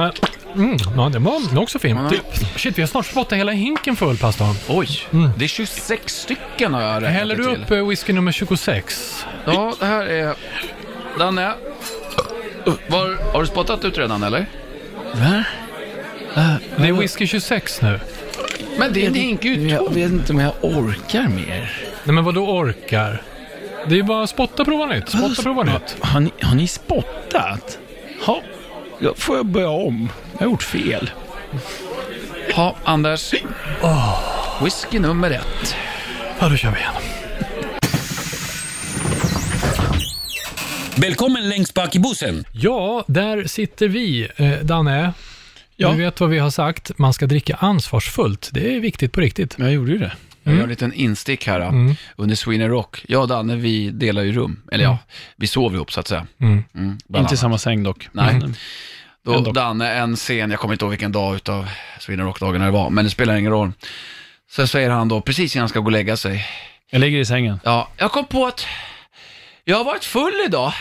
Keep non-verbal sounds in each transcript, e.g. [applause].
Men, Mm, ja, det var den var också fin. Du, shit, vi har snart spottat hela hinken full, pastorn. Oj, det är 26 stycken har jag räknat Häller du till. upp eh, whisky nummer 26? Ja, det här är... Danne. Var, har du spottat ut redan eller? Va? Det är whisky 26 nu. Men det är en hink. Jag vet inte om jag orkar mer. Nej, men vad då orkar? Det är ju bara spotta, prova nytt. Spotta, prova nytt. Har ni, har ni spottat? Ha, då får jag börja om. Jag har gjort fel. Ja, Anders. Whisky nummer ett. Ja, då kör vi igen. Välkommen längst bak i bussen. Ja, där sitter vi. Eh, Danne, Ja. du vet vad vi har sagt. Man ska dricka ansvarsfullt. Det är viktigt på riktigt. Jag gjorde ju det. Jag gör en liten instick här. Mm. Under Sweden Rock. Jag och Danne, vi delar ju rum. Eller ja, vi sover ihop så att säga. Mm. Mm, Inte i samma säng dock. Nej. Mm. Då Ändå. Danne en scen, jag kommer inte ihåg vilken dag utav Sweden Rock-dagen det var, men det spelar ingen roll. Så säger han då, precis innan han ska gå och lägga sig. Jag ligger i sängen. Ja, jag kom på att jag har varit full idag.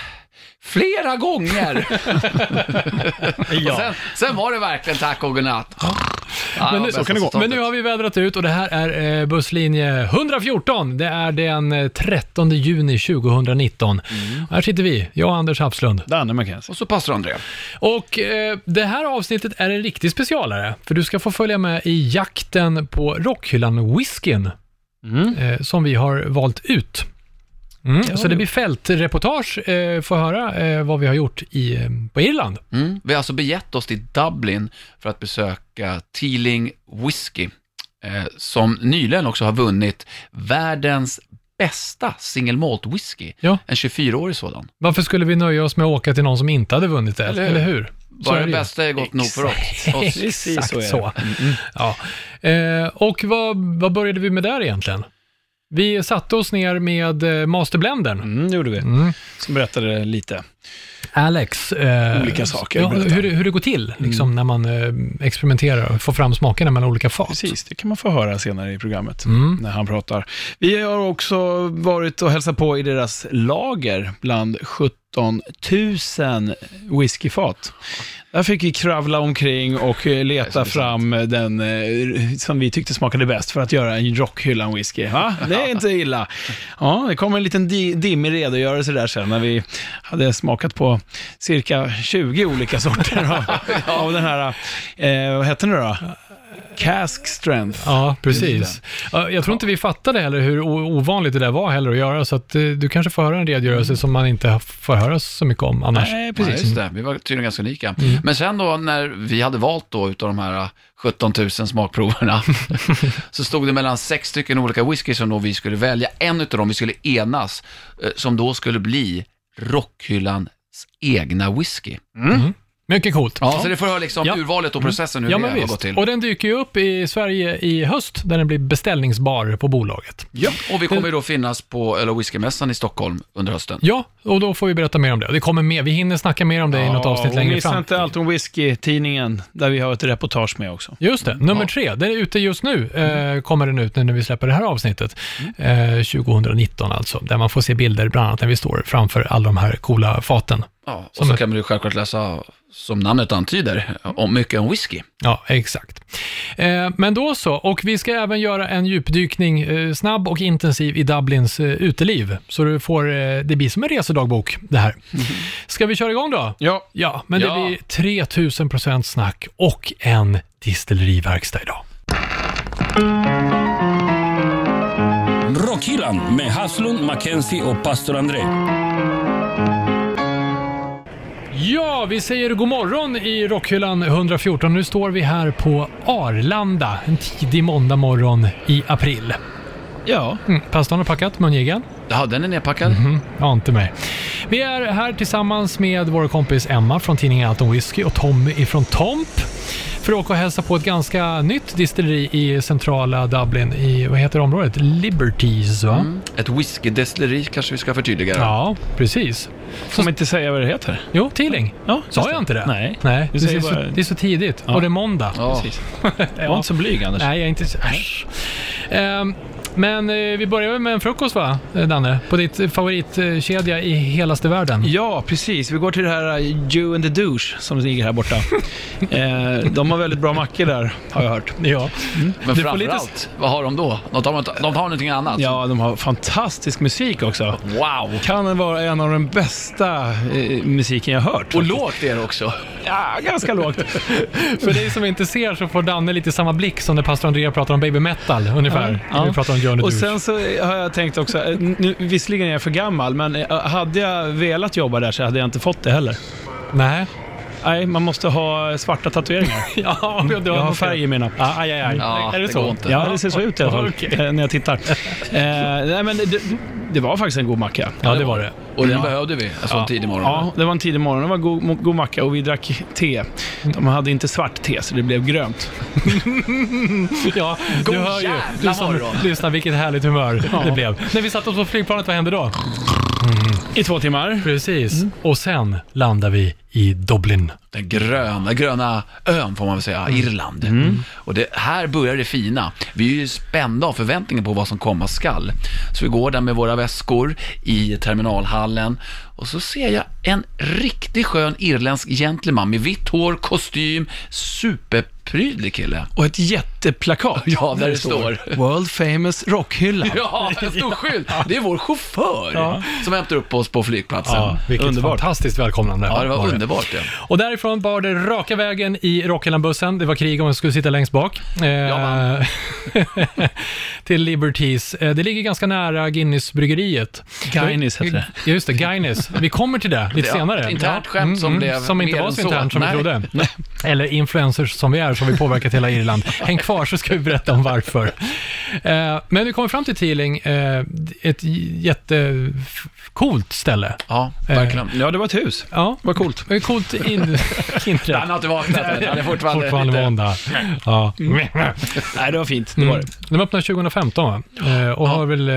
Flera gånger. [laughs] Och sen, sen var det verkligen tack och godnatt. Ja, Men nu, bästa resultatet. men nu har vi vädrat ut och det här är eh, busslinje 114. Det är den eh, 13 juni 2019. Här sitter vi, jag och Anders Hafslund. Danne McKenzie. Och så pastor André. Och eh, det här avsnittet är en riktig specialare, för du ska få följa med i jakten på Rockhyllan-whiskyn Mm. eh, som vi har valt ut. Mm, så det blir fältreportage, eh, få höra eh, vad vi har gjort i, eh, på Irland. Mm. Vi har alltså begett oss till Dublin för att besöka Teeling Whisky, eh, som nyligen också har vunnit världens bästa single malt whisky. Ja. En 24-årig sådan. Varför skulle vi nöja oss med att åka till någon som inte hade vunnit det? Eller Eller hur? hur? Så Bara det bästa är gott nog för oss. Exakt så är så. det. Ja. Eh, och vad, vad började vi med där egentligen? Vi satte oss ner med eh, masterblendern. Mm, det gjorde vi. Mm. Som berättade lite. Alex. Eh, Olika saker, Ja, hur, hur det går till liksom, när man eh, experimenterar och får fram smakerna mellan olika fat. Precis, det kan man få höra senare i programmet Mm. när han pratar. Vi har också varit och hälsat på i deras lager bland 17 000 whiskyfat. Där fick vi kravla omkring och eh, leta fram den eh, som vi tyckte smakade bäst för att göra en rockhyllan whisky. Va? Det är inte illa. Ja, det kom en liten di- dimmig redogörelse där sen när vi hade smakat på cirka 20 olika sorter av, [laughs] av den här, eh, vad heter det då? Cask strength. Ja, precis. Ja, Jag tror inte vi fattade heller hur ovanligt det där var heller att göra, så att eh, du kanske får höra en redogörelse som man inte får höra så mycket om annars. Nej, Ja, precis. just det. Vi var tydligen ganska lika. Men sen då när vi hade valt då utav de här 17 000 smakproverna så stod det mellan sex stycken olika whisky som då vi skulle välja. En utav dem vi skulle enas eh, som då skulle bli Rockhyllans egna whisky. Mycket coolt. Så det får höra liksom Ja. urvalet och processen hur Ja, det har gått visst. till. Och den dyker ju upp i Sverige i höst, där den blir beställningsbar på bolaget. Ja, och vi kommer ju då finnas på Öl och whiskymässan i Stockholm under hösten. Ja, och då får vi berätta mer om det. Det kommer mer. Vi hinner snacka mer om det i något avsnitt och längre missa fram. inte allt om whisky-tidningen, där vi har ett reportage med också. Just det, nummer tre. Den är ute just nu, eh, kommer den ut nu när vi släpper det här avsnittet. Eh, 2019 alltså, där man får se bilder bland annat när vi står framför alla de här coola faten. Ja, och så kan man ju självklart läsa, som namnet antyder, om mycket om whisky. Ja, exakt. Eh, men då så, och vi ska även göra en djupdykning, eh, snabb och intensiv, i Dublins eh, uteliv. Så du får, eh, det blir som en resedagbok det här. Ska vi köra igång då? Ja, Ja, men det Ja. blir 3000 procent snack och en distilleriverkstad idag. Rockhyllan med Haslund, Mackenzie och pastor André. Ja, vi säger god morgon i Rockhyllan 114. Nu står vi här på Arlanda en tidig måndag morgon i april. ja. Mm, pastorn har packat mungigan. Ja, den är nedpackad. Ja, inte mig. Vi är här tillsammans med vår kompis Emma från tidningen Alton Whisky och Tommy ifrån Tomp för att åka och hälsa på ett ganska nytt distilleri i centrala Dublin i, vad heter området? Liberties, va? Ett whiskydestilleri kanske vi ska förtydliga. Ja, precis. Får man inte säga vad det heter? Jo, Teeling. Ja, Sa jag inte det? Nej. Nej, Du det, är så, bara- det är så tidigt. Ja. Och det är måndag. Ja. Precis. Var inte så blyg, Anders. Nej, jag är inte så... Äsch. Ehm, Men eh, vi börjar väl med en frukost va, eh, Danne? På ditt favoritkedja i helaste världen. Ja, precis. Vi går till det här uh, You and the Douche som ligger här borta. [laughs] eh, de har väldigt bra mackor där, har jag hört. Ja. Men Du får framförallt, lite- vad har de då? De tar, de tar någonting annat? Ja, de har fantastisk musik också. Wow! Kan det vara en av de bästa eh, musiken jag har hört. Och faktiskt. lågt är det också. Ja, ganska lågt. [laughs] För dig som inte ser så får Danne lite samma blick som när pastor Andrea pratar om baby metal ungefär. Ja. När vi pratar om Journey Och sen så har jag tänkt också, eh, nu, visserligen är jag för gammal, men eh, hade jag velat jobba där så hade jag inte fått det heller. Nej. Nej, man måste ha svarta tatueringar. [laughs] Ja, du Jag har färg i mina. Ja, aj, aj, aj. Ja, är det, det så? inte. Ja, det ser så ut i alla fall [laughs] Okej. eh, när jag tittar. Eh, nej, men det, det var faktiskt en god macka. Ja, det var det. Och den behövde vi en sån tidig morgon. Ja, det var en tidig morgon. Det var en god, god macka och vi drack te. De hade inte svart te, så det blev grönt. [laughs] Ja, God du hör ju. morgon. lyssnar, vilket härligt humör Ja. det blev. När vi satte oss på flygplanet, vad hände då? I två timmar. Precis. Och sen landar vi i Dublin. Den gröna, gröna ön får man väl säga, Irland. Och det, här börjar det fina. Vi är ju spända av förväntningar på vad som komma skall. Så vi går där med våra väskor i terminalhallen och så ser jag en riktigt skön irländsk gentleman med vitt hår, kostym, superprydlig kille. Och ett jätteplakat. Ja, där det står. World famous rockhylla. [laughs] Ja, en stor skylt. Det är vår chaufför Ja. som hämtar upp oss på flygplatsen. Ja, vilket underbart. fantastiskt välkomnande. det var, det. underbart det. Och därifrån bar det raka vägen i Rockhyllan-bussen. Det var krig om jag skulle sitta längst bak. Eh, [laughs] till Liberties. Eh, det ligger ganska nära Guinness-bryggeriet. Guinness heter det. Ja, just det. Guinness. Vi kommer till det lite Ja, senare. ett internt skämt som blev Som inte var så internt som vi Nej. trodde. Eller influencers som vi är, som vi påverkat hela Irland. Häng kvar så ska vi berätta om varför. Eh, men vi kommer fram till Teeling, eh, ett jättecoolt ställe. Ja, verkligen. Ja, det var ett hus. Ja, Vad coolt. det coolt in, [laughs] inträtt. Han har inte vaknat än. Han är fortfarande, Fortfarande lite... måndag. Ja. Nej, det var fint. Det var Mm. det. De öppnade 2015 va? Eh, och har väl eh,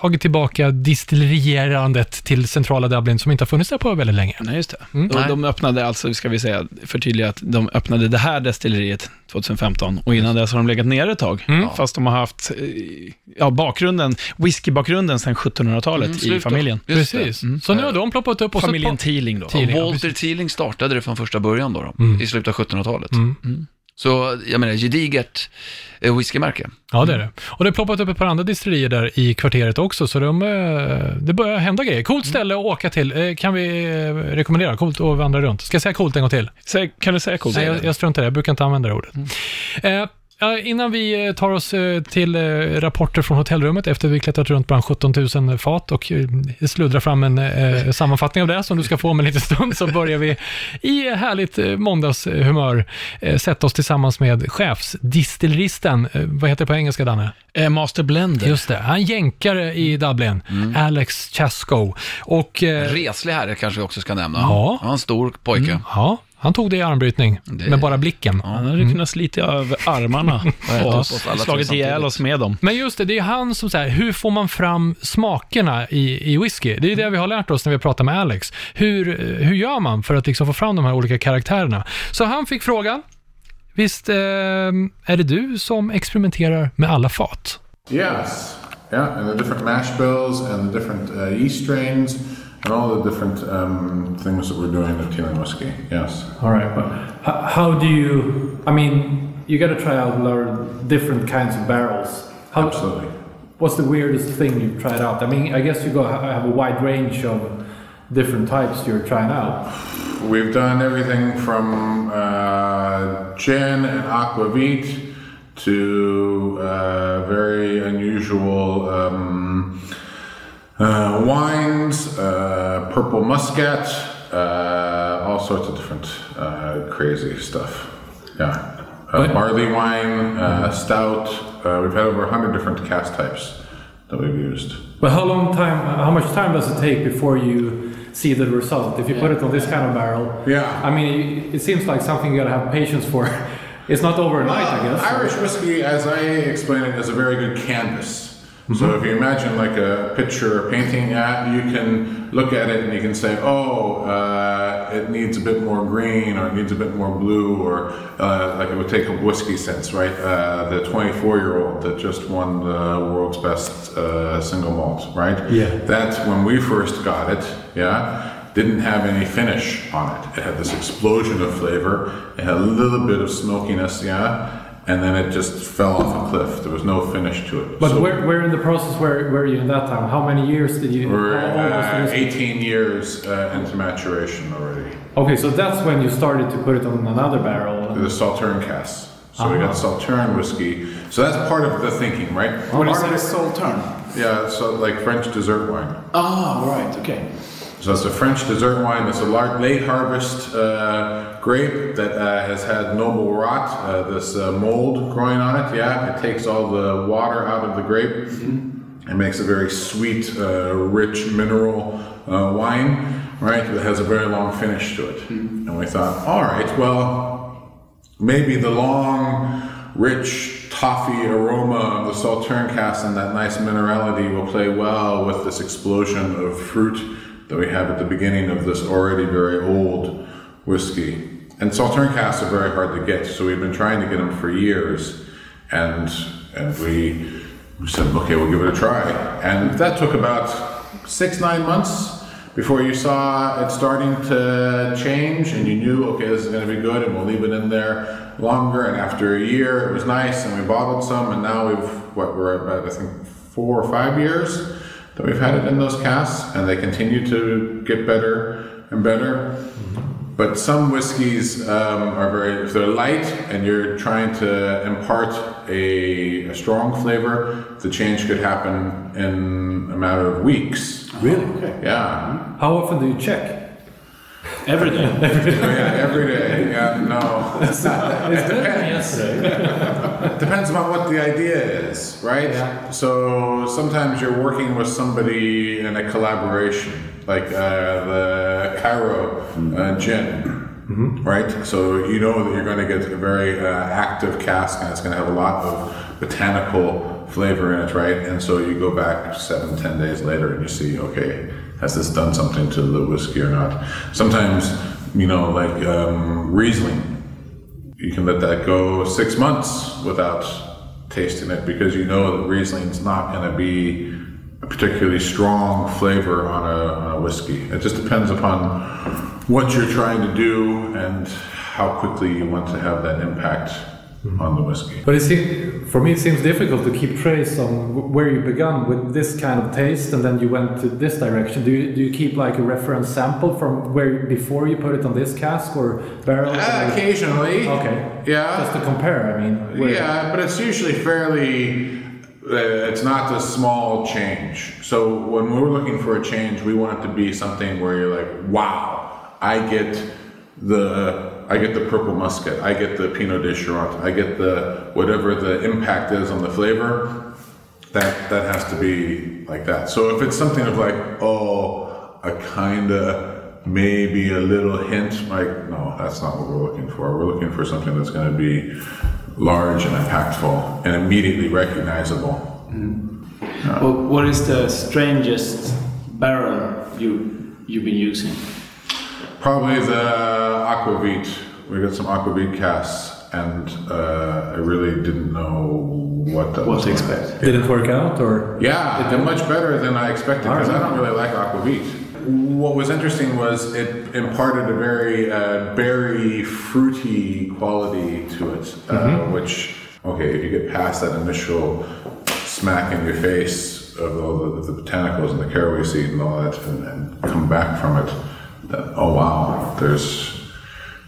tagit tillbaka distillerierandet till centrala Dublin som inte har funnits där på väldigt länge. Nej, just det. Mm. Och de öppnade alltså, ska vi säga, förtydliga att de öppnade det här destilleriet 2015 och innan dess har de legat nere ett tag. Mm. Fast de har haft eh, ja, bakgrunden, whiskybakgrunden sedan 1700-talet Mm, i familjen. Precis. Så nu har de ploppat upp och så Familjen Teeling då. Teeling. Och Ja, Walter Teeling startade det från första början då, då Mm. i slutet av 1700-talet. Mm. Så, jag menar, gediget eh, whiskymärke. Ja, det är det. Och det har ploppat upp ett par andra distillerier där i kvarteret också, så de, eh, det börjar hända grejer. Coolt ställe att åka till, eh, kan vi eh, rekommendera. Coolt att vandra runt. Ska jag säga coolt en gång till? Säg, kan du säga coolt? Nej, jag, jag struntar i det. Jag brukar inte använda det ordet. Eh, ja, innan vi eh, tar oss eh, till eh, rapporter från hotellrummet efter vi klättrat runt bland 17 000 fat och sluddrar fram en [laughs] sammanfattning av det som du ska få om en liten stund så börjar vi i härligt måndagshumör sätta oss tillsammans med chefsdistilleristen, vad heter det på engelska Danne? Master Blender. Just det, han jänkare i Dublin, Alex Chasko. Och Reslig herre kanske vi också ska nämna. Ja. en stor pojke. ja, han tog det i armbrytning Det- med bara blicken. Han hade kunnat slita av armarna [laughs] och slagit ihjäl oss med dem. Men just det, det är han som säger, hur får man fram smakerna i, i whisky? Det är det vi har lärt oss när vi pratar med Alex. Hur, hur gör man för att liksom få fram de här olika karaktärerna? Så han fick frågan, visst eh, är det du som experimenterar med alla fat? Yes. Yeah, and the different mash bills and the different uh, yeast strains and all the different um, things that we're doing in Teeling whiskey. Yes. All right, but how, how do you? I mean, you got to try out of different kinds of barrels. How, Absolutely. What's the weirdest thing you've tried out? I mean, I guess you go have a wide range of different types you're trying out. We've done everything from uh, gin and aquavit to uh, very unusual um, uh, wines, uh, purple muscat, uh, all sorts of different uh, crazy stuff. Yeah. Uh, barley wine, uh, stout. Uh, we've had over 100 different cast types that we've used. But how long time? How much time does it take before you see the result? If you put it on this kind of barrel, Yeah. I mean, it seems like something you got to have patience for. [laughs] It's not overnight, I guess. Irish whiskey, as I explain it, is a very good canvas. So if you imagine like a picture or painting, yeah, you can look at it and you can say, oh, uh, it needs a bit more green or it needs a bit more blue or uh, like it would take a whiskey sense, right? Uh, the 24-year-old that just won the world's best uh, single malt, right? Yeah. That's when we first got it, yeah, didn't have any finish on it. It had this explosion of flavor. It had a little bit of smokiness, yeah, and then it just fell off a cliff. There was no finish to it. But So where, where in the process were, were you in that time? How many years did you? we're how old was the uh, 18 years uh, into maturation already. Okay, so that's when you started to put it on another barrel. The Saltern casks. So we got Uh-huh. Saltern whiskey. So that's part of the thinking, right? What is Part a of Sauterne? Yeah, so like French dessert wine. Ah, right, okay. So it's a French dessert wine. It's a late harvest uh, grape that uh, has had noble rot, uh, this uh, mold growing on it. Yeah, it takes all the water out of the grape. It makes a very sweet, uh, rich mineral uh, wine, right? That has a very long finish to it. And we thought, all right, well, maybe the long, rich toffee aroma of the Sauterne cast and that nice minerality will play well with this explosion of fruit that we have at the beginning of this already very old whiskey. And Sauterne casts are very hard to get, so we've been trying to get them for years, and and we, we said, okay, we'll give it a try. And that took about six, nine months before you saw it starting to change and you knew, okay, this is going to be good and we'll leave it in there longer. And after a year, it was nice and we bottled some. And now we've, what, we're about, I think, four or five years that we've had it in those casks and they continue to get better and better. But some whiskeys um, are very, if they're light and you're trying to impart a, a strong flavor, the change could happen in a matter of weeks. Really? Yeah. How often do you check? [laughs] Every day. yeah, every day. Yeah, no. It's [laughs] better than yesterday. Depends on what the idea is, right? Yeah. So sometimes you're working with somebody in a collaboration, like uh, the Cairo uh, gin, right? So you know that you're going to get a very uh, active cask and it's going to have a lot of botanical flavor in it, right? And so you go back seven, ten days later and you see, okay, has this done something to the whiskey or not? Sometimes, you know, like um, Riesling, you can let that go six months without tasting it because you know that Riesling's not going to be a particularly strong flavor on a, on a whiskey. It just depends upon what you're trying to do and how quickly you want to have that impact on the whiskey. But it seems, for me, it seems difficult to keep trace on where you began with this kind of taste, and then you went to this direction. Do you, do you keep like a reference sample from where before you put it on this cask or barrel? Uh, occasionally. Okay. Yeah. Just to compare, I mean. where- Yeah, but it's usually fairly. Uh, it's not a small change. So when we're looking for a change, we want it to be something where you're like, "Wow, I get the I get the purple muscat, I get the Pinot de Charente, I get the whatever the impact is on the flavor." That that has to be like that. So if it's something of like, oh, a kinda maybe a little hint, like no, that's not what we're looking for. We're looking for something that's going to be large and impactful and immediately recognizable. Mm-hmm. Well, what is the strangest barrel you you've been using? Probably the aquavit. We got some aquavit casks, and uh, I really didn't know what that What was to like. expect? Did it work out or? Yeah, it did much better than I expected because I don't really like aquavit. What was interesting was it imparted a very uh, berry, fruity quality to it, uh, which okay, if you get past that initial smack in your face of all the, the botanicals and the caraway seed and all that, and, and come back from it, that oh wow, there's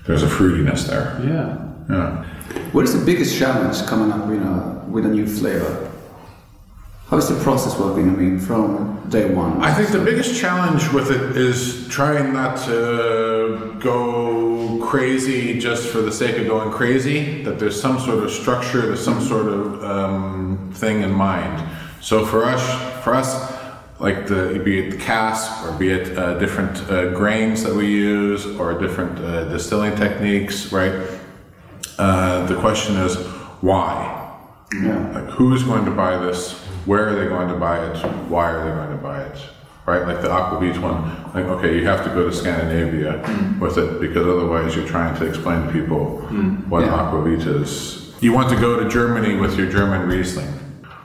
there's a fruitiness there. Yeah. Yeah. What is the biggest challenge coming up with a, with a new flavor? How is the process working? I mean, from day one. I think the biggest challenge with it is trying not to go crazy just for the sake of going crazy. That there's some sort of structure, there's some sort of um, thing in mind. So for us, for us, like the be it the cask or be it uh, different uh, grains that we use or different uh, distilling techniques, right? Uh, the question is why. Yeah. Like, who is going to buy this? where are they going to buy it? Why are they going to buy it? Right, like the Aquavit one, like okay, you have to go to Scandinavia with it because otherwise you're trying to explain to people what Yeah. Aquavit is. You want to go to Germany with your German Riesling.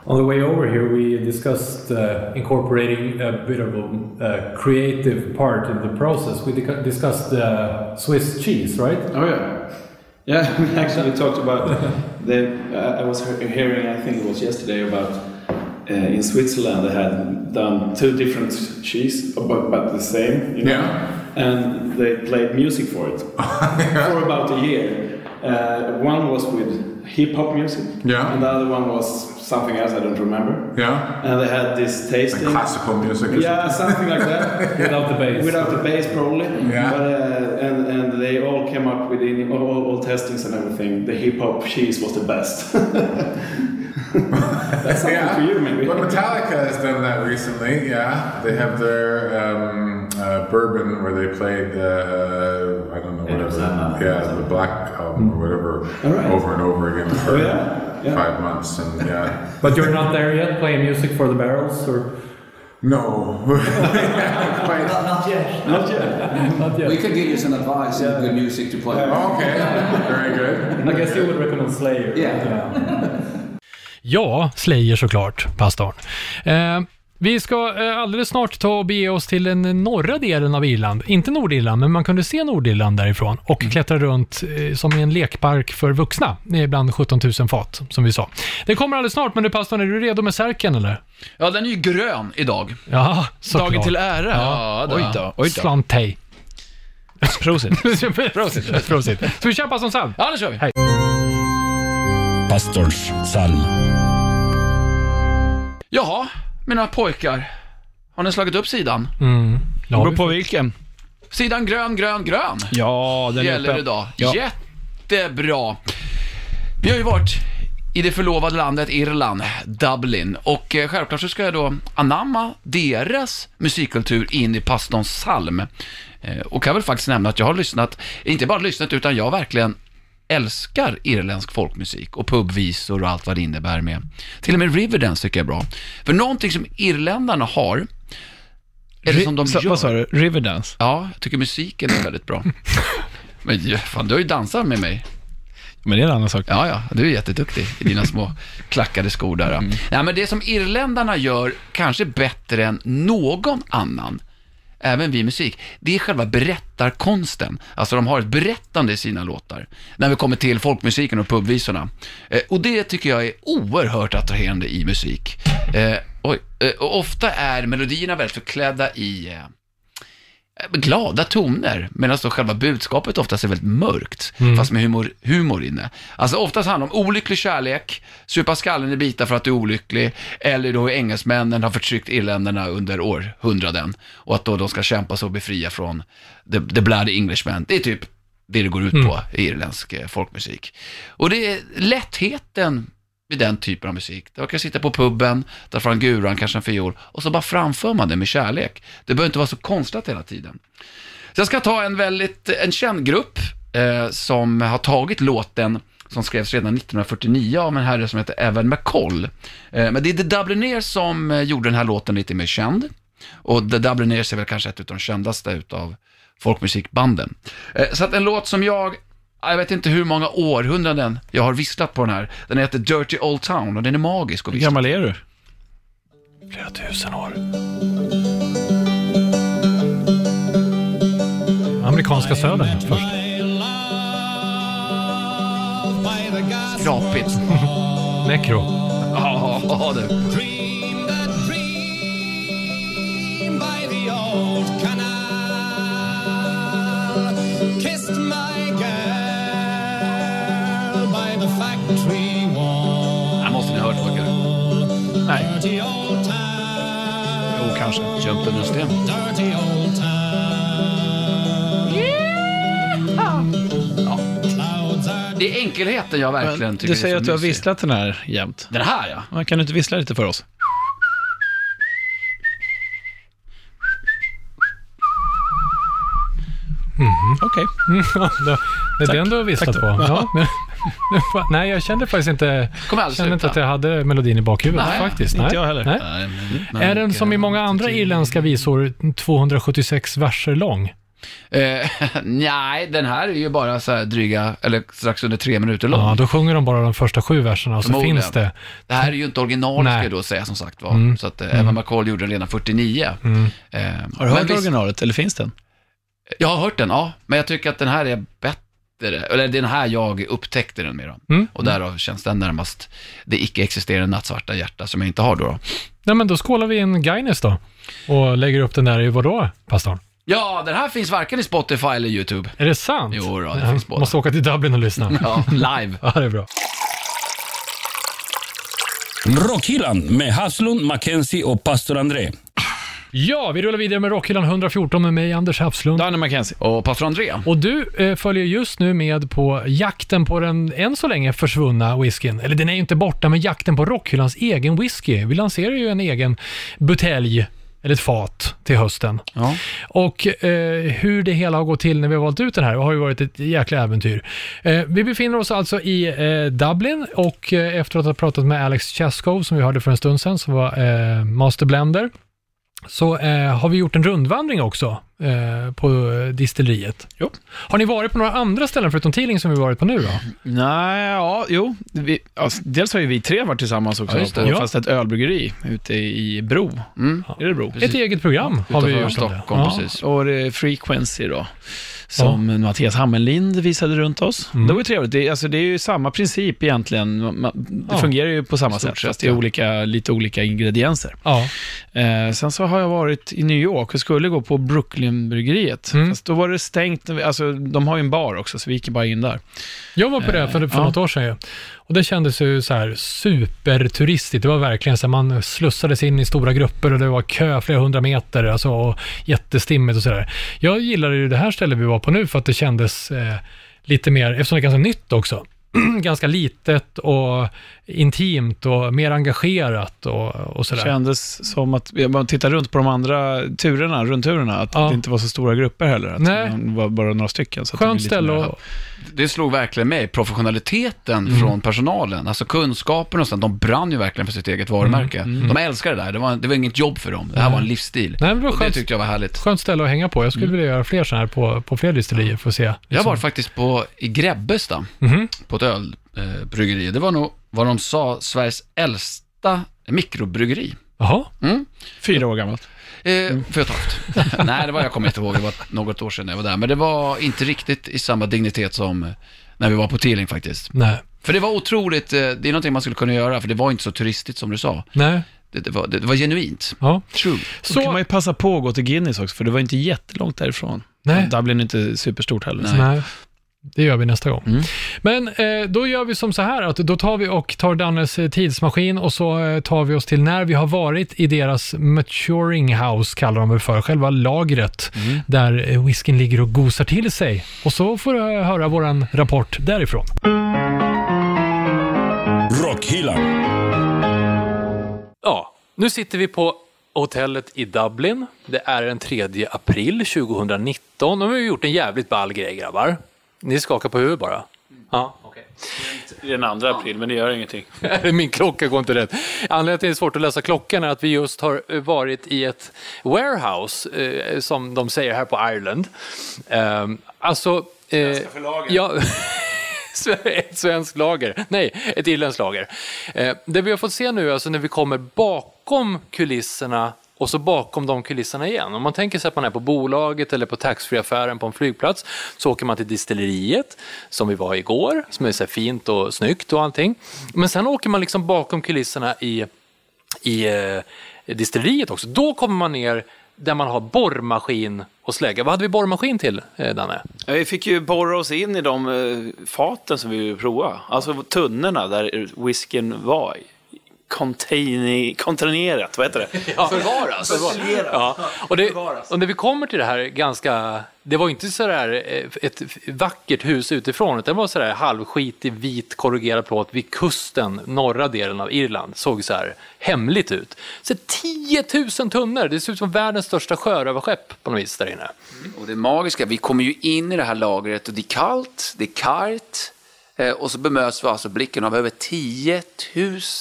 On the way over here, we discussed uh, incorporating a bit of a uh, creative part in the process. We discussed uh, Swiss cheese, right? Oh yeah, yeah. [laughs] We actually talked about [laughs] the. Uh, I was hearing. I think it was yesterday about uh, in Switzerland they had done two different cheese, but, but the same. You know? Yeah. And they played music for it [laughs] for about a year. Uh, one was with hip hop music. Yeah. And the other one was something else I don't remember. Yeah, And they had this like tasting. classical music. or Yeah, something like that. [laughs] Without the bass. Without the bass, probably. Yeah. But, uh, and, and they all came up with in all, all, all testings and everything. The hip hop cheese was the best. [laughs] That's something Yeah. for you, maybe. But Metallica has done that recently. Yeah, they have their um, uh, bourbon where they played uh, I don't know Enter whatever. Sandman. Yeah, the Black album or whatever Alright. over and over again for Oh, yeah. Yeah. five months. And yeah, [laughs] But you're not there yet, playing music for the barrels, or no, [laughs] quite. Not, not yet. Not yet. [laughs] not yet? We can give you some advice and good music to play. Okay, very good. I guess you would recommend Slayer. Yeah. Ja, Slayer såklart, pastorn. Eh, vi ska eh, alldeles snart ta och bege oss till den norra delen av Irland. Inte Nordirland, men man kunde se Nordirland därifrån och klättra runt eh, som i en lekpark för vuxna, eh, bland 17 000 fat, som vi sa. Det kommer alldeles snart, men du pastorn, är du redo med särken eller? Ja, den är ju grön idag. Ja, såklart. Dagen till ära. Ja, då. oj då. Oj då. Slantej. [laughs] Prosit. Prosit. Prosit. Ska vi köpa som psalm? Ja, det kör vi. Hej. Pastorns psalm. Jaha, mina pojkar. Har ni slagit upp sidan? Mm. Det beror på vilken. Sidan grön, grön, grön. Ja, den gäller uppe. idag. Ja. Jättebra. Vi har ju varit i det förlovade landet Irland, Dublin. Och eh, självklart så ska jag då anamma deras musikkultur in i pastorns psalm. Eh, och kan väl faktiskt nämna att jag har lyssnat, inte bara lyssnat, utan jag verkligen älskar irländsk folkmusik och pubvisor och allt vad det innebär med. Till och med Riverdance tycker jag är bra. För någonting som irländarna har, eller som de så- gör. Vad sa du? Riverdance? Ja, jag tycker musiken är väldigt bra. [laughs] Men fan, du har ju dansat med mig. Men det är en annan sak. Ja, ja, du är jätteduktig i dina små klackade skor där. Mm. Ja, men det som irländarna gör kanske bättre än någon annan, även vi musik, det är själva berättarkonsten. Alltså de har ett berättande i sina låtar, när vi kommer till folkmusiken och pubvisorna. Eh, och det tycker jag är oerhört attraherande i musik. Eh, oj, eh, och ofta är melodierna väldigt förklädda i eh, glada toner, medan då själva budskapet oftast är väldigt mörkt, fast med humor, humor inne. Alltså oftast handlar det om olycklig kärlek, supa skallen i bitar för att du är olycklig, eller då hur engelsmännen har förtryckt irländarna under århundraden, och att då de ska kämpa sig och befria från the, the bloody Englishmen. Det är typ det det går ut på i irländsk eh, folkmusik. Och det är lättheten vid den typen av musik. Där man kan sitta på puben, ta fram guran, kanske en fiol, och så bara framför man det med kärlek. Det behöver inte vara så konstlat hela tiden. Så jag ska ta en väldigt, en känd grupp eh, som har tagit låten som skrevs redan 1949 av en herre som heter Evan McColl. Eh, men det är The Dubliners som eh, gjorde den här låten lite mer känd. Och The Dubliners är väl kanske ett av de kändaste utav folkmusikbanden. Eh, så att en låt som jag, jag vet inte hur många århundraden jag har visslat på den här. Den heter Dirty Old Town och den är magisk att Hur vissla. gammal är du? Flera tusen år. Amerikanska södern först. Skrapigt. [laughs] Necro. Ja, du. Jag måste ni ha hört pojkar. Nej. Jo, kanske. Jumped under en sten. Det är enkelheten jag verkligen tycker Du säger är att så du har mysig. visslat den här jämt. Den här ja. Ja, Kan du inte vissla lite för oss? Okej. [laughs] Det är den du har visslat Tack på. då. Ja. [laughs] [laughs] Nej, jag kände faktiskt inte, kände inte att jag hade melodin i bakhuvudet Nej, faktiskt. inte Nej. jag heller. Nej. Nej, men- Är den som i många andra irländska visor 276 verser lång? Eh, [laughs] nej, den här är ju bara så här dryga, eller strax under tre minuter lång. Ja, då sjunger de bara de första sju verserna och så finns det. Det här är ju inte original Nej. ska jag då säga som sagt var. Mm. Så att eh, Emma McCall gjorde den redan 49. Mm. Eh, Har du hört originalet, eller finns den? Jag har hört den, ja. Men jag tycker att den här är bättre. Eller den här jag upptäckte den med. Då. Mm. Och därav känns den närmast det icke-existerande nattsvarta hjärta som jag inte har då. då. Nej, men då skålar vi in Guinness då. Och lägger upp den där i vadå, pastorn? Ja, den här finns varken i Spotify eller YouTube. Är det sant? Jo då, det Jag finns båda. Måste åka till Dublin och lyssna. Ja, live. [laughs] ja, det är bra. Rockhyllan med Haslund, Mackenzie och pastor André. Ja, vi rullar vidare med Rockhyllan 114 med mig, Anders Hafslund. Danny McKenzie. Och pastor André. Och du eh, följer just nu med på jakten på den än så länge försvunna whiskyn. Eller den är ju inte borta, men jakten på Rockhyllans egen whisky. Vi lanserar ju en egen butelj, eller ett fat, till hösten. Ja. Och eh, hur det hela har gått till när vi har valt ut den här har ju varit ett jäkla äventyr. Eh, vi befinner oss alltså i eh, Dublin och eh, efter att ha pratat med Alex Chaskov, som vi hörde för en stund sedan, som var eh, Master Blender, så eh, har vi gjort en rundvandring också eh, på distilleriet. Jo. Har ni varit på några andra ställen förutom Teeling som vi varit på nu då? Nej, ja, jo. Vi, alltså, dels har ju vi tre varit tillsammans också, Ja, just det. på Ja. fast ett ölbryggeri ute i Bro. Mm. Är det Bro? Ett eget program har vi gjort. Stockholm, Ja. precis. Och det är Frequency då, som Mattias Hammerlind visade runt oss. Mm. Det var ju trevligt. Det, alltså, det är ju samma princip egentligen. Ma- Det Ja. fungerar ju på samma sätt, fast det är ja. olika, lite olika ingredienser. Ja. Eh, sen så har jag varit i New York och skulle gå på Brooklynbryggeriet. Mm. Fast då var det stängt. Alltså, de har ju en bar också, så vi gick bara in där. Jag var på det för, för ja. något år sedan. Och det kändes ju så här superturistigt. Det var verkligen så här, man slussades in i stora grupper och det var kö flera hundra meter alltså, och jättestimmigt och sådär. Jag gillade ju det här stället vi var på nu för att det kändes eh, lite mer, eftersom det är ganska nytt också, [clears throat] ganska litet och intimt och mer engagerat och, och sådär. kändes som att, bara tittar runt på de andra turerna, rundturerna, att Ja. det inte var så stora grupper heller. Att Nej. Det var bara några stycken. Så Skönt ställe Det slog verkligen mig, professionaliteten Mm. från personalen. Alltså kunskapen och sånt, de brann ju verkligen för sitt eget varumärke. Mm. De älskade det där, det var, det var inget jobb för dem. Det här var en livsstil. Nej, men det var och det skönt. tyckte jag var härligt. skönt ställe att hänga på. Jag skulle vilja göra fler sådana här på, på fler distillerier för att se. Jag liksom. var faktiskt på, i Grebbestad, Mhm. på ett ölbryggeri. Det var nog vad de sa, Sveriges äldsta mikrobryggeri. Jaha, Fyra år gammalt. Eh, För ett haft. [laughs] Nej, det var, jag kommer inte ihåg, det var något år sedan jag var där. Men det var inte riktigt i samma dignitet som eh, när vi var på Teeling faktiskt. nej. För det var otroligt, eh, det är någonting man skulle kunna göra, för det var inte så turistigt som du sa. Nej, Det, det, var, det, var genuint. ja. True. Så kan man ju passa på att gå till Guinness också, för det var inte jättelångt därifrån. nej. Dublin är inte superstort heller. Nej. Nej. Det gör vi nästa gång. Mm. Men eh, då gör vi som så här att då tar vi och tar Dannes eh, tidsmaskin och så eh, tar vi oss till när vi har varit i deras maturing house, kallar de det för, själva lagret, Mm. där eh, whiskyn ligger och gosar till sig. Och så får du höra våran rapport därifrån. Rockhyllan. Ja, nu sitter vi på hotellet i Dublin. Det är den 3 april 2019 och vi har gjort en jävligt ball grej grabbar. Ni skakar på huvudet bara. Ja, okej. Det är den andra april, men det gör ingenting. [laughs] Min klocka går inte rätt. Anledningen till att det är svårt att läsa klockan är att vi just har eh, varit i ett warehouse, eh, som de säger här på Ireland. Eh, alltså... Eh, ja, [laughs] ett svenskt lager. Nej, ett irländskt lager. Eh, det vi har fått se nu, alltså när vi kommer bakom kulisserna och så bakom de kulisserna igen. Om man tänker sig att man är på bolaget eller på taxfree-affären på en flygplats så åker man till distilleriet som vi var igår, som är så här fint och snyggt och allting. Men sen åker man liksom bakom kulisserna i, i eh, distilleriet också. Då kommer man ner där man har borrmaskin och slägga. Vad hade vi borrmaskin till, eh, Danne? Vi fick ju borra oss in i de eh, faten som vi ville prova. Alltså tunnorna där whiskyn var. Containi- Containerat, vad heter det? [laughs] Förvaras. Ja. Och, det, och när vi kommer till det här ganska, det var inte sådär eh, ett vackert hus utifrån, utan det var sådär halvskitig vit korrugerad plåt vid kusten, norra delen av Irland, såg så här hemligt ut. Så 10 000 tunnor, det ser ut som världens största sjörövarskepp på något vis där inne. Och det magiska, vi kommer ju in i det här lagret och det är kallt, det är kargt, och så bemöts vi alltså blicken av över 10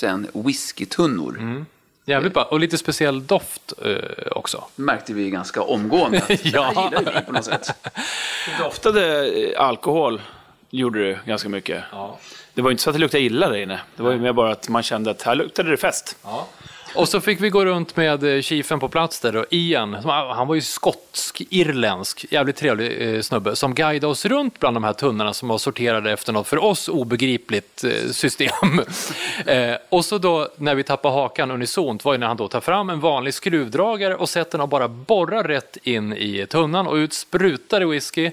000 whiskytunnor. Jävligt bra. Och lite speciell doft eh, också. Märkte vi ganska omgående. [laughs] Ja. Det här gillar vi på något sätt. Det doftade eh, alkohol, gjorde det ganska mycket. Det var inte så att det luktade illa där inne. Det var ju mer bara att man kände att här luktade det fest. Och så fick vi gå runt med eh, chiefen på plats där och Ian, han var ju skotsk-irländsk, jävligt trevlig eh, snubbe, som guidade oss runt bland de här tunnorna som var sorterade efter något för oss obegripligt eh, system. [laughs] och så då när vi tappade hakan unisont var ju när han då tar fram en vanlig skruvdragare och sätter den och bara borrar rätt in i tunnan och ut sprutar i whisky.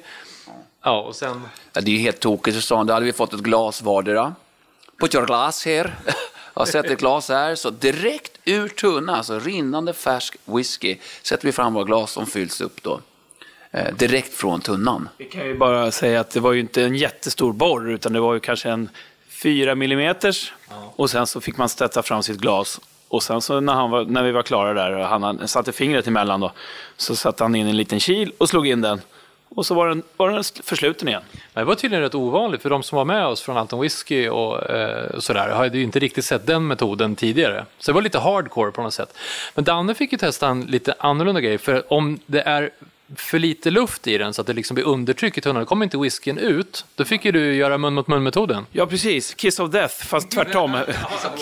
Ja, och sen... Ja, det är ju helt tokigt, så sa han. Då hade vi fått ett glas vardera. Put your glass here. [laughs] Jag sätter ett glas här, så direkt ur tunnan, alltså rinnande färsk whisky, sätter vi fram våra glas som fylls upp då. Eh, direkt från tunnan. Vi kan ju bara säga att det var ju inte en jättestor borr, utan det var ju kanske en 4 millimeters. Och sen så fick man sätta fram sitt glas. Och sen så när, han var, när vi var klara där och han, han satte fingret emellan då, så satte han in en liten kil och slog in den. Och så var den, var den försluten igen. Det var tydligen rätt ovanligt för de som var med oss från Anton Whisky och eh, sådär hade ju inte riktigt sett den metoden tidigare. Så det var lite hardcore på något sätt. Men Danne fick ju testa en lite annorlunda grej för om det är för lite luft i den så att det liksom blir undertryck i tunnan, då kommer inte whiskyn ut. Då fick ju du göra mun mot mun-metoden. Ja, precis. Kiss of Death, fast tvärtom.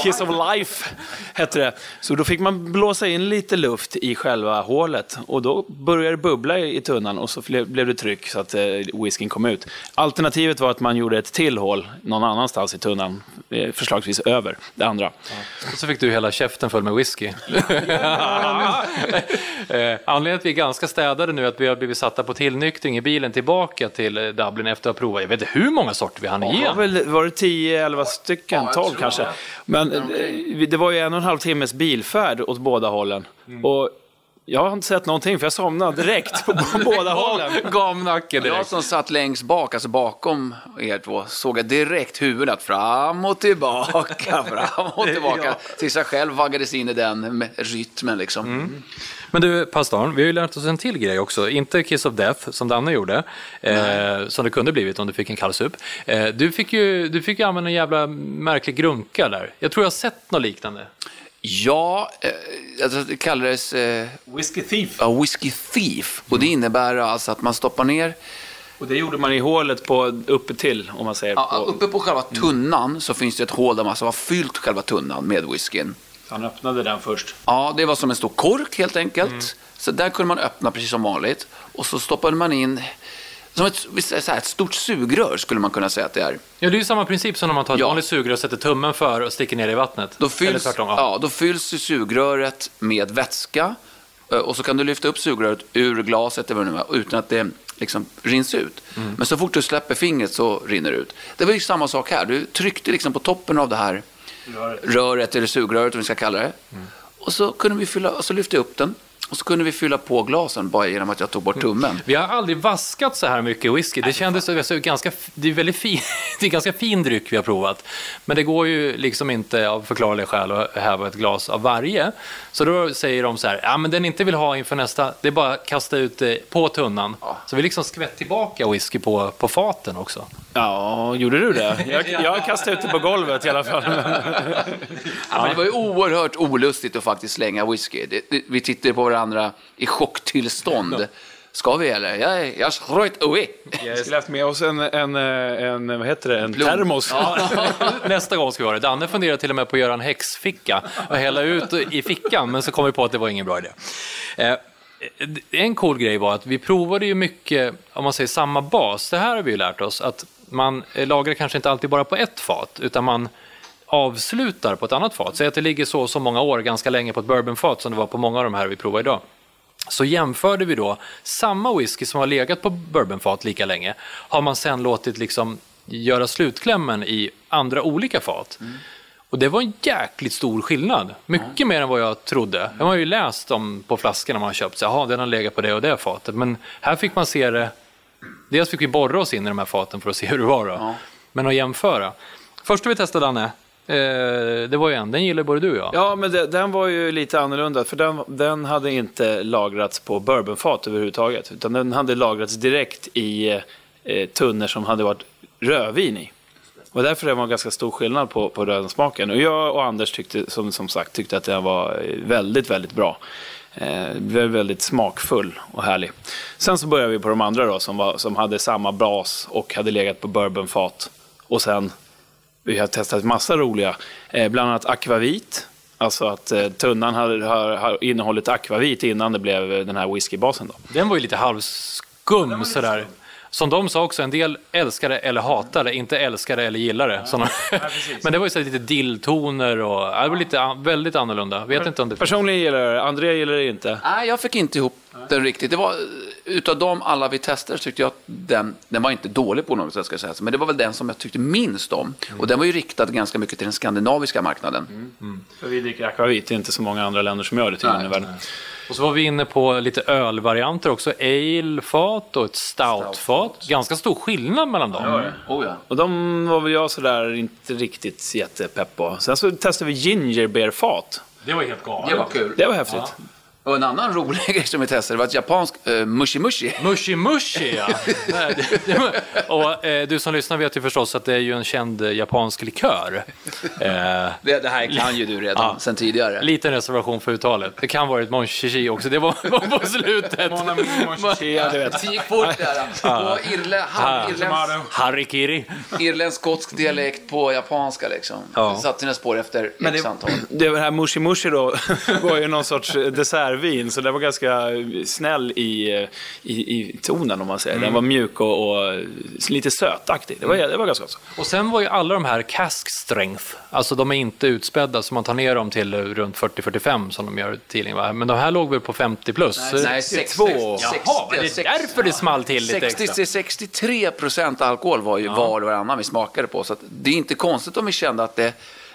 Kiss of Life hette det. Så då fick man blåsa in lite luft i själva hålet och då började det bubbla i tunnan och så ble- blev det tryck så att eh, whiskyn kom ut. Alternativet var att man gjorde ett till hål någon annanstans i tunnan, eh, förslagsvis över det andra. Och så fick du hela käften full med whisky. [laughs] [laughs] Eh, Anledningen till att vi är ganska städade nu är att vi har blivit satta på tillnyktring i bilen tillbaka till eh, Dublin efter att ha provat, jag vet inte hur många sorter vi hann Det var, igenom. väl, var det 10-11 stycken? 12 kanske? Men eh, det var ju en och en halv timmes bilfärd åt båda hållen. Och jag har inte sett någonting för jag somnade direkt på [laughs] båda hållen. Gamnacke Jag direkt. som satt längst bak, alltså bakom er två, såg jag direkt huvudet fram och tillbaka, fram och [laughs] tillbaka. Tills jag själv vaggades in i den med rytmen liksom. Men du, pastorn, vi har ju lärt oss en till grej också. Inte Kiss of Death, som Danne gjorde, eh, som det kunde blivit om du fick en kallsup. Eh, du, fick ju, du fick ju använda en jävla märklig grunka där. Jag tror jag har sett något liknande. Ja, eh, alltså det kallades eh, Whiskey Thief. ja, Whiskey Thief. Och det innebär alltså att man stoppar ner Och det gjorde man i hålet på uppe till, om man säger. Ja, på, uppe på själva tunnan så finns det ett hål där man alltså har fyllt själva tunnan med whiskyn. Han öppnade den först. Ja, det var som en stor kork helt enkelt. Så där kunde man öppna precis som vanligt. Och så stoppade man in, som ett, här, ett stort sugrör skulle man kunna säga att det är. Ja, det är ju samma princip som när man tar ett Ja. vanligt sugrör och sätter tummen för och sticker ner i vattnet. Då Eller fylls, tvärtom. ja. Ja. då fylls sugröret med vätska. eh, Och så kan du lyfta upp sugröret ur glaset eller vad det nu är, utan att det liksom rinns ut. Men så fort du släpper fingret så rinner det ut. Det var ju samma sak här. Du tryckte liksom på toppen av det här röret, eller sugröret, om vi ska kalla det. Och så kunde vi fylla, och så lyfte jag upp den. Och så kunde vi fylla på glasen bara genom att jag tog bort tummen. Vi har aldrig vaskat så här mycket whisky. Det kändes alltså, ganska, det är väldigt fin, [laughs] det är ganska fin dryck vi har provat. Men det går ju liksom inte av förklarliga skäl att häva ett glas av varje. Så då säger de så här, ja men den inte vill ha inför nästa, det är bara att kasta ut det på tunnan. Så vi liksom skvätt tillbaka whisky på, på faten också. Ja, gjorde du det? [laughs] Jag, jag kastade ut det på golvet i alla fall. Ja, men det var ju oerhört olustigt att faktiskt slänga whisky. Det, det, vi tittade på varandra i chocktillstånd. Ska vi eller? Jag, jag straight away. Vi skulle haft med oss en, en, en, vad heter det, en Blom. termos. [laughs] Nästa gång ska vi ha det. Danne funderar till och med på att göra en häxficka och hälla ut i fickan, men så kom vi på att det var ingen bra idé. Eh, en cool grej var att vi provade ju mycket, om man säger samma bas, det här har vi ju lärt oss, att man lagrar kanske inte alltid bara på ett fat, utan man avslutar på ett annat fat. Säg att det ligger så och så många år ganska länge på ett bourbonfat som det var på många av de här vi provar idag. Så jämförde vi då samma whisky som har legat på bourbonfat lika länge, har man sen låtit liksom göra slutklämmen i andra olika fat. Och det var en jäkligt stor skillnad. Mycket mer än vad jag trodde. Jag har ju läst om på flaskorna man har köpt, jaha, den har legat på det och det fatet. Men här fick man se det, dels fick vi borra oss in i de här faten för att se hur det var då. Men att jämföra. Första vi testade, Danne, Eh, det var ju en, den gillar både du och jag. Ja, men det, den var ju lite annorlunda, för den, den hade inte lagrats på bourbonfat överhuvudtaget, utan den hade lagrats direkt i eh, tunnor som hade varit rödvin i. Och därför det var en ganska stor skillnad på, på rödensmaken. Och jag och Anders tyckte, som, som sagt, tyckte att den var eh, väldigt, väldigt bra. Eh, väldigt, väldigt smakfull och härlig. Sen så började vi på de andra då, som, var, som hade samma bas och hade legat på bourbonfat. Och sen, vi har testat massa roliga, eh, bland annat akvavit. Alltså att eh, tunnan har, har, har innehållit akvavit innan det blev eh, den här whiskybasen. Då. Den var ju lite halvskum sådär. Som de sa också, en del älskar det eller hatar det, inte älskar det eller gillar det. Såna. Men det var ju så lite dilltoner och ja, det var lite an- väldigt annorlunda. Vet inte om det Personligen gillar jag det, André gillar det inte. Nej, jag fick inte ihop den riktigt. Det var, utav de alla vi testade tyckte jag att den, den var inte dålig på något sätt, ska jag säga. Men det var väl den som jag tyckte minst om. Och den var ju riktad ganska mycket till den skandinaviska marknaden. För vi dricker akvavit, det är inte så många andra länder som gör det tydligen i världen. Och så var vi inne på lite ölvarianter också. Ale-fat och ett stout-fat. Ganska stor skillnad mellan dem. Oh, ja. Och de var väl jag sådär inte riktigt jättepepp på. Sen så testade vi gingerbeer-fat. Det var helt galet. Det var kul. Det var häftigt. Och en annan [laughs] rolig grej som vi testade var ett japanskt uh, mushi mushi. Mushi Mushi, ja. [laughs] Och eh, du som lyssnar vet ju förstås att det är ju en känd eh, japansk likör. [laughs] Eh, Det, det här kan ju du redan Ja. sen tidigare. liten reservation för uttalet. Det kan vara ett monchichi också, det var, var på slutet. Ja, du vet. Det gick fort där. Irlä, halv, irländsk, Harikiri. irländsk skotsk dialekt på japanska liksom. Ja. Det satte sina spår efter Men x det, antal. det här mushi mushi då var ju någon sorts dessertvin, så det var ganska snäll i, i, i tonen om man säger. Den var mjuk och, och lite sötaktig. Det var, det var ganska gott. Och sen var ju alla de här cask strength, alltså de är inte utspädda så man tar ner dem till runt 40-45 som de gör tydligen. Va? Men de här låg väl på 50 plus? Nej, 62. 60, Jaha, men det är därför det small till lite 60 extra. till 63 procent alkohol var ju var och varannan vi smakade på. Så att det är inte konstigt om vi kände att det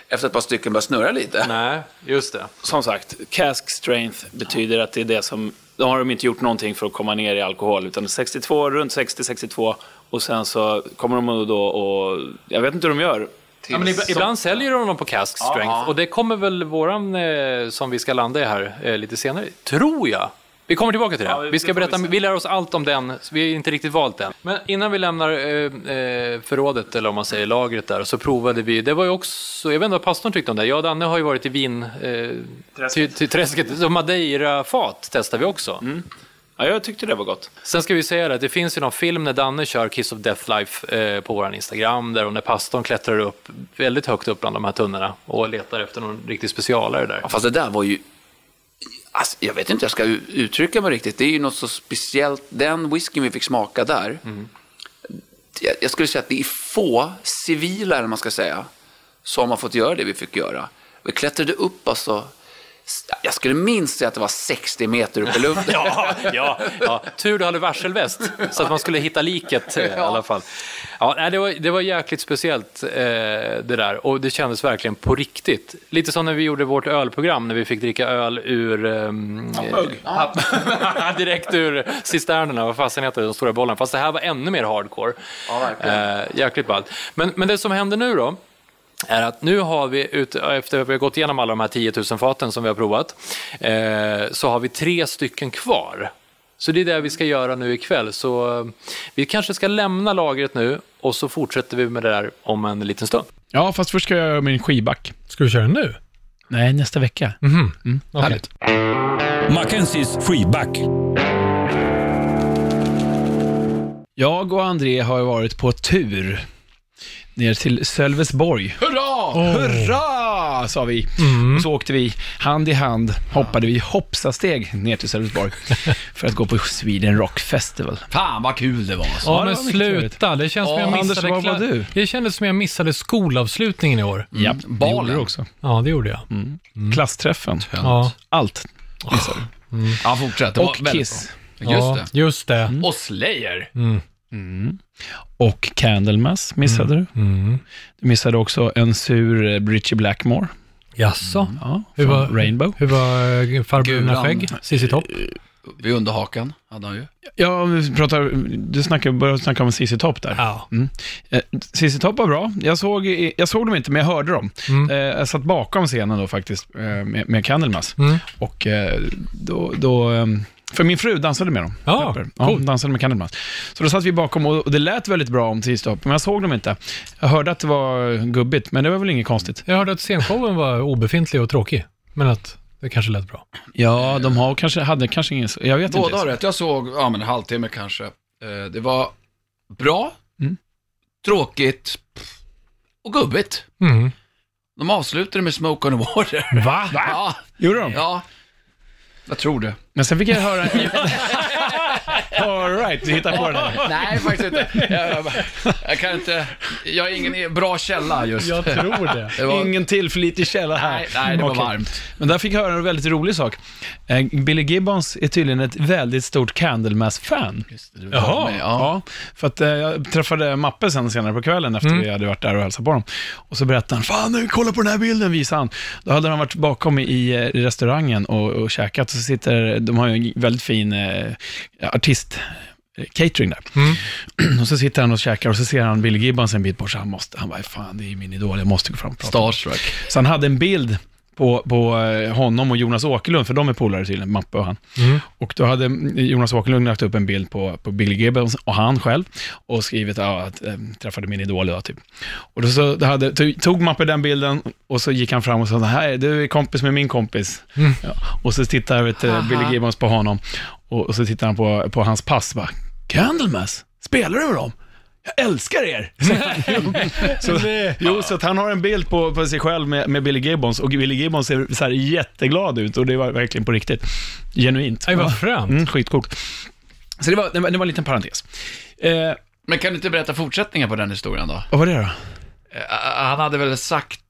efter ett par stycken började snurra lite. Nej, just det. Som sagt, cask strength betyder att det är det som... Då har de inte gjort någonting för att komma ner i alkohol, utan 62, runt 60-62 och sen så kommer de då och... Jag vet inte hur de gör. Ja, men ib- ibland säljer de dem på cask strength och det kommer väl våran eh, som vi ska landa i här eh, lite senare, tror jag. Vi kommer tillbaka till det. Ja, det vi ska vi berätta, se. vi lär oss allt om den, så vi har inte riktigt valt den. Men innan vi lämnar eh, eh, förrådet, eller om man säger lagret där, så provade vi, det var ju också, jag vet inte vad pastorn tyckte om det, jag och Danne har ju varit i vin, eh, till, till träsket, så Madeira-fat testade vi också. Ja, jag tyckte det var gott. Sen ska vi säga det, att det finns ju någon film när Danne kör Kiss of Death Life eh, på vår Instagram, där och när pastorn klättrar upp väldigt högt upp bland de här tunnorna och letar efter någon riktig specialare där. Ja, fast det där var ju... Alltså, jag vet inte hur jag ska uttrycka mig riktigt. Det är ju något så speciellt. Den whiskyn vi fick smaka där. Jag, jag skulle säga att det är få civila, eller vad man ska säga, som har fått göra det vi fick göra. Vi klättrade upp alltså... Jag skulle minst säga att det var 60 meter upp i luften. [laughs] Ja, ja, ja. Tur du hade varselväst, så att man skulle hitta liket eh, i alla fall. Ja, det, var, det var jäkligt speciellt eh, det där och det kändes verkligen på riktigt. Lite som när vi gjorde vårt ölprogram, när vi fick dricka öl ur... ehm, eh, [laughs] direkt ur cisternerna, vad fasen heter det, de stora bollarna. Fast det här var ännu mer hardcore. Ja, verkligen. Eh, jäkligt ballt. Men, men det som händer nu då, är att nu har vi, ut, efter att vi har gått igenom alla de här 10 000 faten som vi har provat, eh, så har vi tre stycken kvar. Så det är det vi ska göra nu ikväll. Så eh, vi kanske ska lämna lagret nu och så fortsätter vi med det där om en liten stund. Ja, fast först ska jag göra min skivback. Ska du köra den nu? Nej, nästa vecka. Mhm. Okej. Härligt. Mackenzies freeback. Jag och André har varit på tur ner till Sölvesborg. Hurra! Hurra! sa vi. Och så åkte vi hand i hand, hoppade vi hoppsasteg ner till Sölvesborg [laughs] för att gå på Sweden Rock Festival. Fan vad kul det var. Alltså. Ja, det men sluta. Det känns som jag Ja, Anders, missade... var var du? Det kändes som jag missade skolavslutningen i år. Ja, det balen. också. Ja, det gjorde jag. Klassträffen. Ja, Allt missade du. Ja, fortsätt. Det var Och Kiss. bra. Just ja, det. Just det. Och Slayer. Och Candlemass missade du. Mm. Du missade också en sur eh, Richie Blackmore. Jaså? Ja, Hur var- Rainbow. Hur var eh. Ulla Skägg? Cissi Topp? Vid underhakan hade han ju. Ja, vi pratar, du snackar, började snacka om CC Top där. Ja. Mm. Eh, CC Top var bra. Jag såg, jag såg dem inte, men jag hörde dem. Mm. Eh, jag satt bakom scenen då faktiskt, eh, med, med Candlemass. Mm. Och eh, då, då eh, För min fru dansade med dem. Ja, Pepper. ja dansade med Candlemass. Så då satt vi bakom och det lät väldigt bra om Tisdag, men jag såg dem inte. Jag hörde att det var gubbigt, men det var väl inget konstigt. Jag hörde att scenshowen var obefintlig och tråkig, men att det kanske lät bra. Ja, de har kanske, hade kanske ingen... Jag vet Båda inte. har rätt. Jag såg, ja men en halvtimme kanske. Eh, Det var bra, Mm. tråkigt och gubbigt. Mm. De avslutade med Smoke on the Water. Va? [laughs] Ja, Gjorde de? ja. Jag tror det. Men sen fick jag höra... [laughs] All right, du hittar på det där. [laughs] Nej, faktiskt inte. Jag, jag kan inte, jag är ingen bra källa just. Jag tror det. Det var, Ingen tillförlitlig källa här. nej, nej, det var Okej. varmt. Men där fick jag höra en väldigt rolig sak. Eh, Billy Gibbons är tydligen ett väldigt stort Candlemass-fan. Just det, det var Jaha. med, Ja. För att eh, jag träffade Mappe sen senare på kvällen efter Mm. vi hade varit där och hälsat på dem. Och så berättade han, fan kolla på den här bilden, visade han. Då hade de varit bakom i, eh, i restaurangen och, och käkat. Och så sitter, de har ju en väldigt fin eh, artist eh, catering där. Mm. [clears throat] Och så sitter han och käkar och så ser han Billy Gibbons en bit bort, så han måste, han bara, fan det är min idol, jag måste gå fram och prata. Starstruck. Så han hade en bild på, på eh, honom och Jonas Åkerlund, för de är polare tydligen, Mappe och han. Mm. Och då hade Jonas Åkerlund lagt upp en bild på, på Billy Gibbons och han själv och skrivit ja, att äh, träffade min idol idag, typ. Och då, så, då hade, tog, Mappe den bilden och så gick han fram och sa, här, du är kompis med min kompis. Mm. Ja. Och så tittar vet, Billy Gibbons på honom och, och så tittar han på, på hans pass, bara, Candlemass, spelar du med dem? Jag älskar er! så, [laughs] jo, så att han har en bild på, på sig själv med, med Billy Gibbons och Billy Gibbons ser så här jätteglad ut och det var verkligen på riktigt. Genuint. Aj, vad fränt. Mm, skitcoolt. Så det var, det var, det var en liten parentes. Eh, Men kan du inte berätta fortsättningen på den historien då? vad var det då? Eh, Han hade väl sagt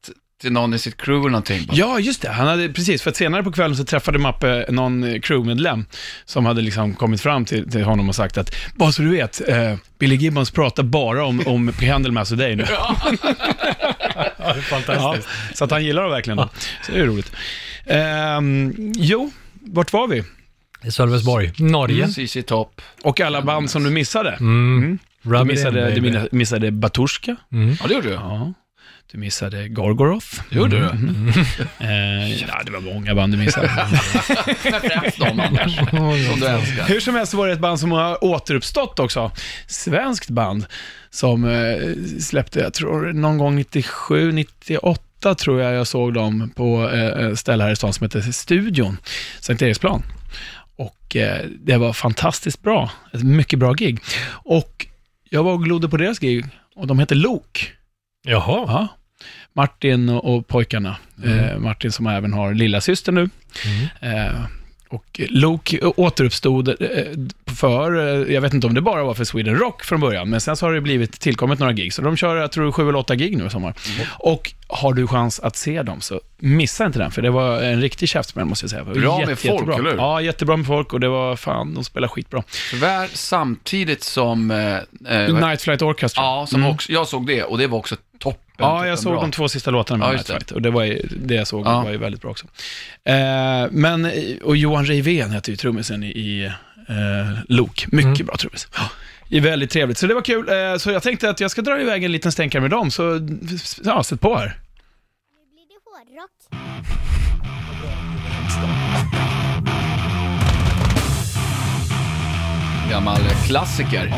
till någon i sitt crew eller någonting? bara, Ja, just det. Han hade, precis, för att senare på kvällen så träffade Mappe någon eh, crewmedlem som hade liksom kommit fram till, till honom och sagt att, bara så du vet, eh, Billy Gibbons pratar bara om, om [laughs] och dig nu. Ja, [laughs] Ja, fantastiskt. så att han gillar dem verkligen. då. Så det är roligt. Ehm, jo, vart var vi? I Sölvesborg, Norge. CC Top. Och alla band som du missade. Mm. Du it in, missade, du missade Batushka. Mm. Ja, det gjorde du. Ja. Du missade Gorgoroth. Gjorde du. [laughs] Eh, ja, det var många band du missade. [laughs] Främst de annars, som du älskar. Hur som helst var det ett band som har återuppstått också. Svenskt band som eh, släppte, jag tror någon gång 97, 98 tror jag jag såg dem på eh, ett ställe här i stan som heter Studion, Sankt Eriksplan. Och eh, det var fantastiskt bra. Ett mycket bra gig. Och jag var och glodde på deras gig och de heter Lok. Jaha. Ja. Martin och, pojkarna. Eh, Martin som även har lilla syster nu. Eh, och Luke återuppstod eh, för, eh, jag vet inte om det bara var för Sweden Rock från början, men sen så har det blivit tillkommit några gig. Så de kör, jag tror, sju eller åtta gig nu i sommar. Och har du chans att se dem, så missa inte den, för det var en riktig käftsmäll måste jag säga. Bra med folk, jättebra. eller hur? Ja, jättebra med folk och det var fan, de spelar skitbra. Tyvärr samtidigt som... Eh, eh, Night Flight Orchestra. ja, som Mm. också, jag såg det och det var också. Ja, jag toppen såg bra. de två sista låtarna med Ja. Flight och det var ju, det jag såg Ja. var ju väldigt bra också. Eh, men, och Johan Reivén heter ju trummisen i, i eh, Lok. Mycket bra trummis. Ja, det är väldigt trevligt, så det var kul. Eh, så jag tänkte att jag ska dra iväg en liten stänkare med dem, så ja, sätt på här. blir det hårdrock. Gammal klassiker.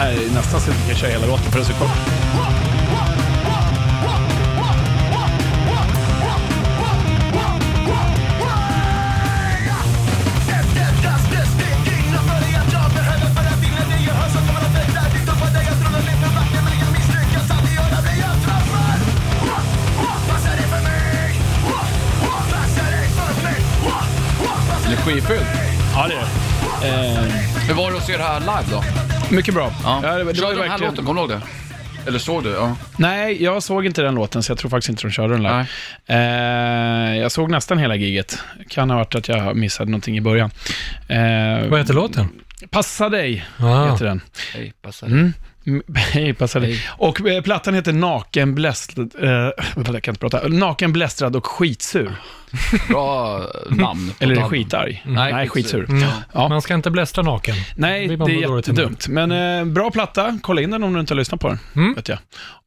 Här är nästan så att vi kan köra hela låten, för det är så kort. Energifylld. Ja, det är det. Eh, Hur var det att se det här live då? Mycket bra. Ja. Ja, det, det Körde var ju de här verkligen... låten, kommer du ihåg det? Eller såg du? Ja. Nej, jag såg inte den låten, så jag tror faktiskt inte de körde den live. Eh, jag såg nästan hela giget. Kan ha varit att jag missade någonting i början. Eh, Vad heter låten? Passa dig, Ah. heter den. Hej, passa Mm. Mm, [laughs] Hej, passade. Och eh, plattan heter Naken, blästrad, eh, [laughs] jag kan inte prata. Naken, blästrad och skitsur. [laughs] Bra namn. Eller är det skitarg? Nej, Nej skitsur. Mm. Ja. Man ska inte blästra naken. Nej, det är jättedumt. Men eh, bra platta, kolla in den om du inte har lyssnat på den. Mm. Vet jag.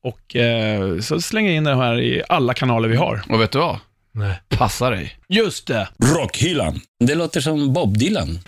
Och eh, så slänger jag in den här i alla kanaler vi har. Och vet du vad? Nej. Passa dig. Just det! Rockhyllan. Det låter som Bob Dylan.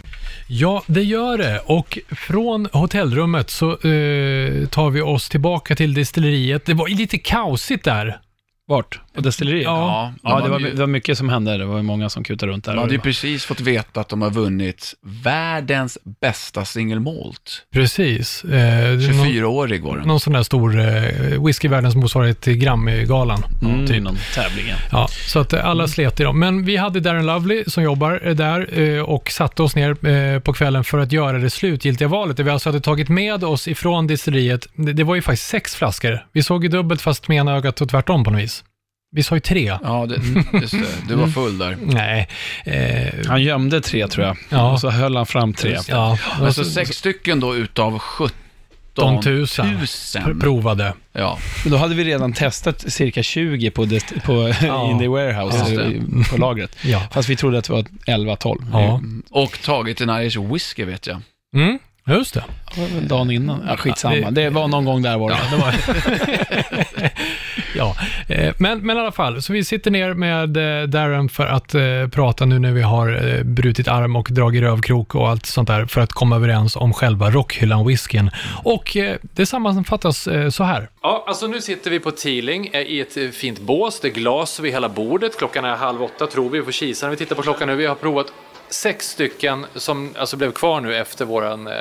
Ja, det gör det. Och från hotellrummet så eh, tar vi oss tillbaka till destilleriet. Det var lite kaosigt där. Vart? På destilleriet? Ja. Ja, det var, det var mycket som hände. Det var många som kutade runt där. De hade ju precis fått veta att de har vunnit världens bästa single malt. Precis. Eh, det är någon, 24-årig går den. någon sån där stor eh, whiskyvärldens motsvarighet till Grammy-galan. mm, typ. någon tävling. ja. Så att alla slet i dem. Men vi hade Darren Lovely som jobbar eh, där eh, och satte oss ner eh, på kvällen för att göra det slutgiltiga valet. Där vi alltså hade tagit med oss ifrån distilleriet, det, det var ju faktiskt sex flaskor. Vi såg ju dubbelt fast med ena ögat och tvärtom på något vis. Vi sa ju tre. Ja, det, just det. Du var full där. Nej. Eh, Han gömde tre tror jag. Ja. Och så höll han fram tre. ja, Men så sex stycken då utav 17 tusen 000. pr- provade. Ja, Men då hade vi redan testat cirka 20 på, dest- på Ja. [laughs] in the warehouse, eller det. på lagret. Ja. Fast vi trodde att det var 11-12. Ja. och tagit en Irish whisky vet jag. Mm, just det. Det dagen innan. Ja, skitsamma. Ja, det, det- var någon gång där var det. Det var... [laughs] ja, eh, men, men i alla fall, så vi sitter ner med eh, Darren för att eh, prata nu när vi har brutit arm och dragit rövkrok och allt sånt där för att komma överens om själva rockhyllan-whiskyn. Och det sammanfattas så här. Ja, alltså nu sitter vi på Teeling i ett fint bås. Det är glas vid hela bordet. Klockan är halv åtta tror vi. Vi får kisa när vi tittar på klockan nu. Vi har provat sex stycken som alltså blev kvar nu efter våran eh,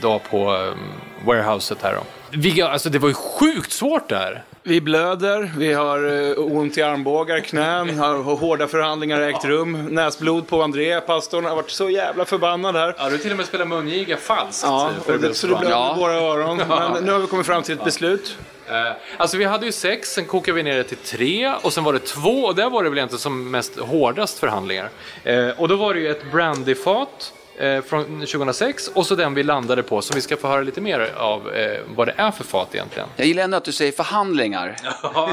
dag på eh, warehouset här då. Vi, alltså det var ju sjukt svårt där. Vi blöder, vi har eh, ont i armbågar, knän, har hårda förhandlingar ägt rum. Näsblod på André, pastorn har varit så jävla förbannad här. Ja, du till och med spelat mungiga falskt. Ja, för det, så det blöder Ja. våra öron. [laughs] Men nu har vi kommit fram till ett beslut. Eh, Alltså vi hade ju sex, sen kokade vi ner det till tre och sen var det två och där var det väl egentligen som mest hårdast förhandlingar. Eh, och då var det ju ett brandyfat eh, från 2006 och så den vi landade på som vi ska få höra lite mer av eh, vad det är för fat egentligen. Jag gillar ändå att du säger förhandlingar.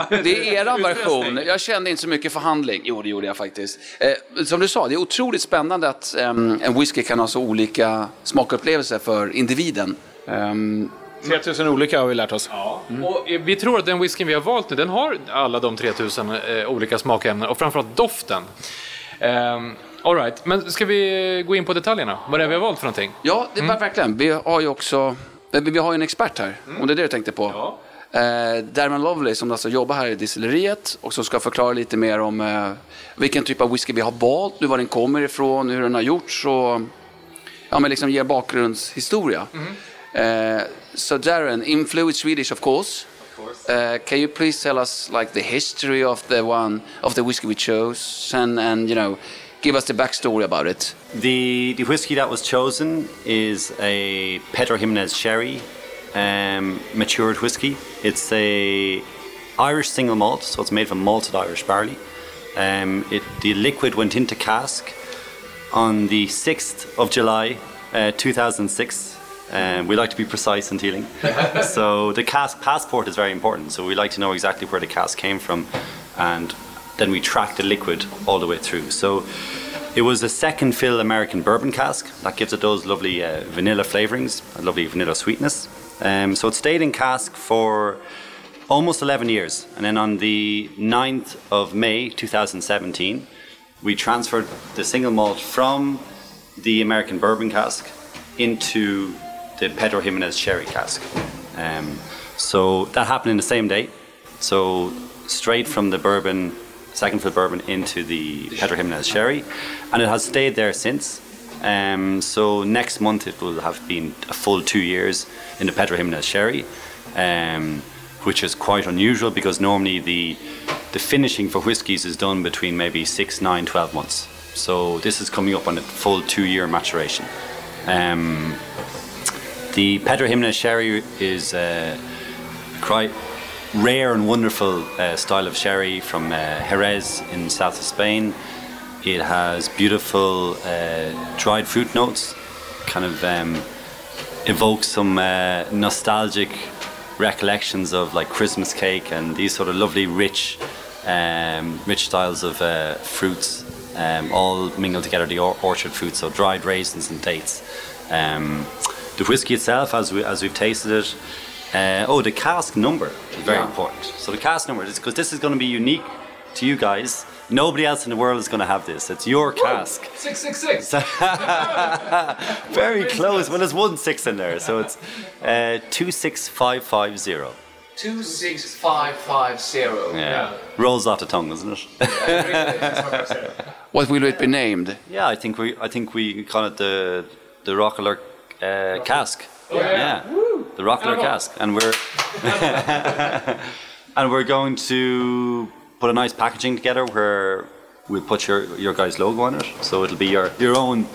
Det är eran version. Jag kände inte så mycket förhandling. Jo, det gjorde jag faktiskt. Eh, som du sa, det är otroligt spännande att ehm, en whisky kan ha så olika smakupplevelser för individen. Ehm, 3000 olika har vi lärt oss. Och eh, vi tror att den whiskyn vi har valt nu, den har alla de 3000 eh, olika smakämnen och framförallt doften. Um, Alright, men ska vi gå in på detaljerna? Vad det är vi har valt för någonting? ja, det var verkligen. Vi har ju också eh, vi har en expert här, om det är det du tänkte på. Ja. Eh, Derman Lovely som alltså jobbar här i distilleriet och som ska förklara lite mer om eh, vilken typ av whisky vi har valt, nu var den kommer ifrån, hur den har gjorts och ja, men liksom ge bakgrundshistoria. Eh, so Darren, in fluid Swedish of course. Uh, can you please tell us like the history of the one of the whiskey we chose and and you know give us the backstory about it? The the whiskey that was chosen is a Pedro Jimenez Sherry um, matured whiskey. It's a Irish single malt, so it's made from malted Irish barley. Um, it, the liquid went into cask on the 6th of July, uh, 2006. Um, we like to be precise in dealing. [laughs] so the cask passport is very important. So we like to know exactly where the cask came from, and then we track the liquid all the way through. So it was a second fill American bourbon cask that gives it those lovely uh, vanilla flavorings, a lovely vanilla sweetness. Um, so it stayed in cask for almost 11 years. And then on the 9th of May 2017, we transferred the single malt from the American bourbon cask into the Pedro Jimenez sherry cask. Um, so that happened in the same day. So straight from the bourbon, second fill bourbon, into the Pedro Jimenez sherry, and it has stayed there since. Um, so next month it will have been a full two years in the Pedro Jimenez sherry, um, which is quite unusual because normally the the finishing for whiskies is done between maybe six, nine, 12 months. So this is coming up on a full two year maturation. Um, the Pedro Jimenez sherry is uh, quite rare and wonderful uh, style of sherry from uh, Jerez in south of Spain. It has beautiful uh, dried fruit notes, kind of um, evoke some uh, nostalgic recollections of like Christmas cake and these sort of lovely, rich, um, rich styles of uh, fruits, um, all mingled together. The or- orchard fruits, so dried raisins and dates. Um, the whiskey itself, as we as we've tasted it. Uh, oh, the cask number is very important. So the cask number is because this is going to be unique to you guys. Nobody else in the world is going to have this. It's your cask. Six six six. [laughs] Very close. Well, there's one six in there, so it's uh, two six five five zero. Two six five five zero. Yeah. rolls off the tongue, doesn't it? What will it be named? yeah, I think we I think we call it the the Rockler uh, cask. Oh, yeah. The Rockler cask, and we're [laughs] and we're going to put a nice packaging together where we'll put your your guys' logo on it, so it'll be your your own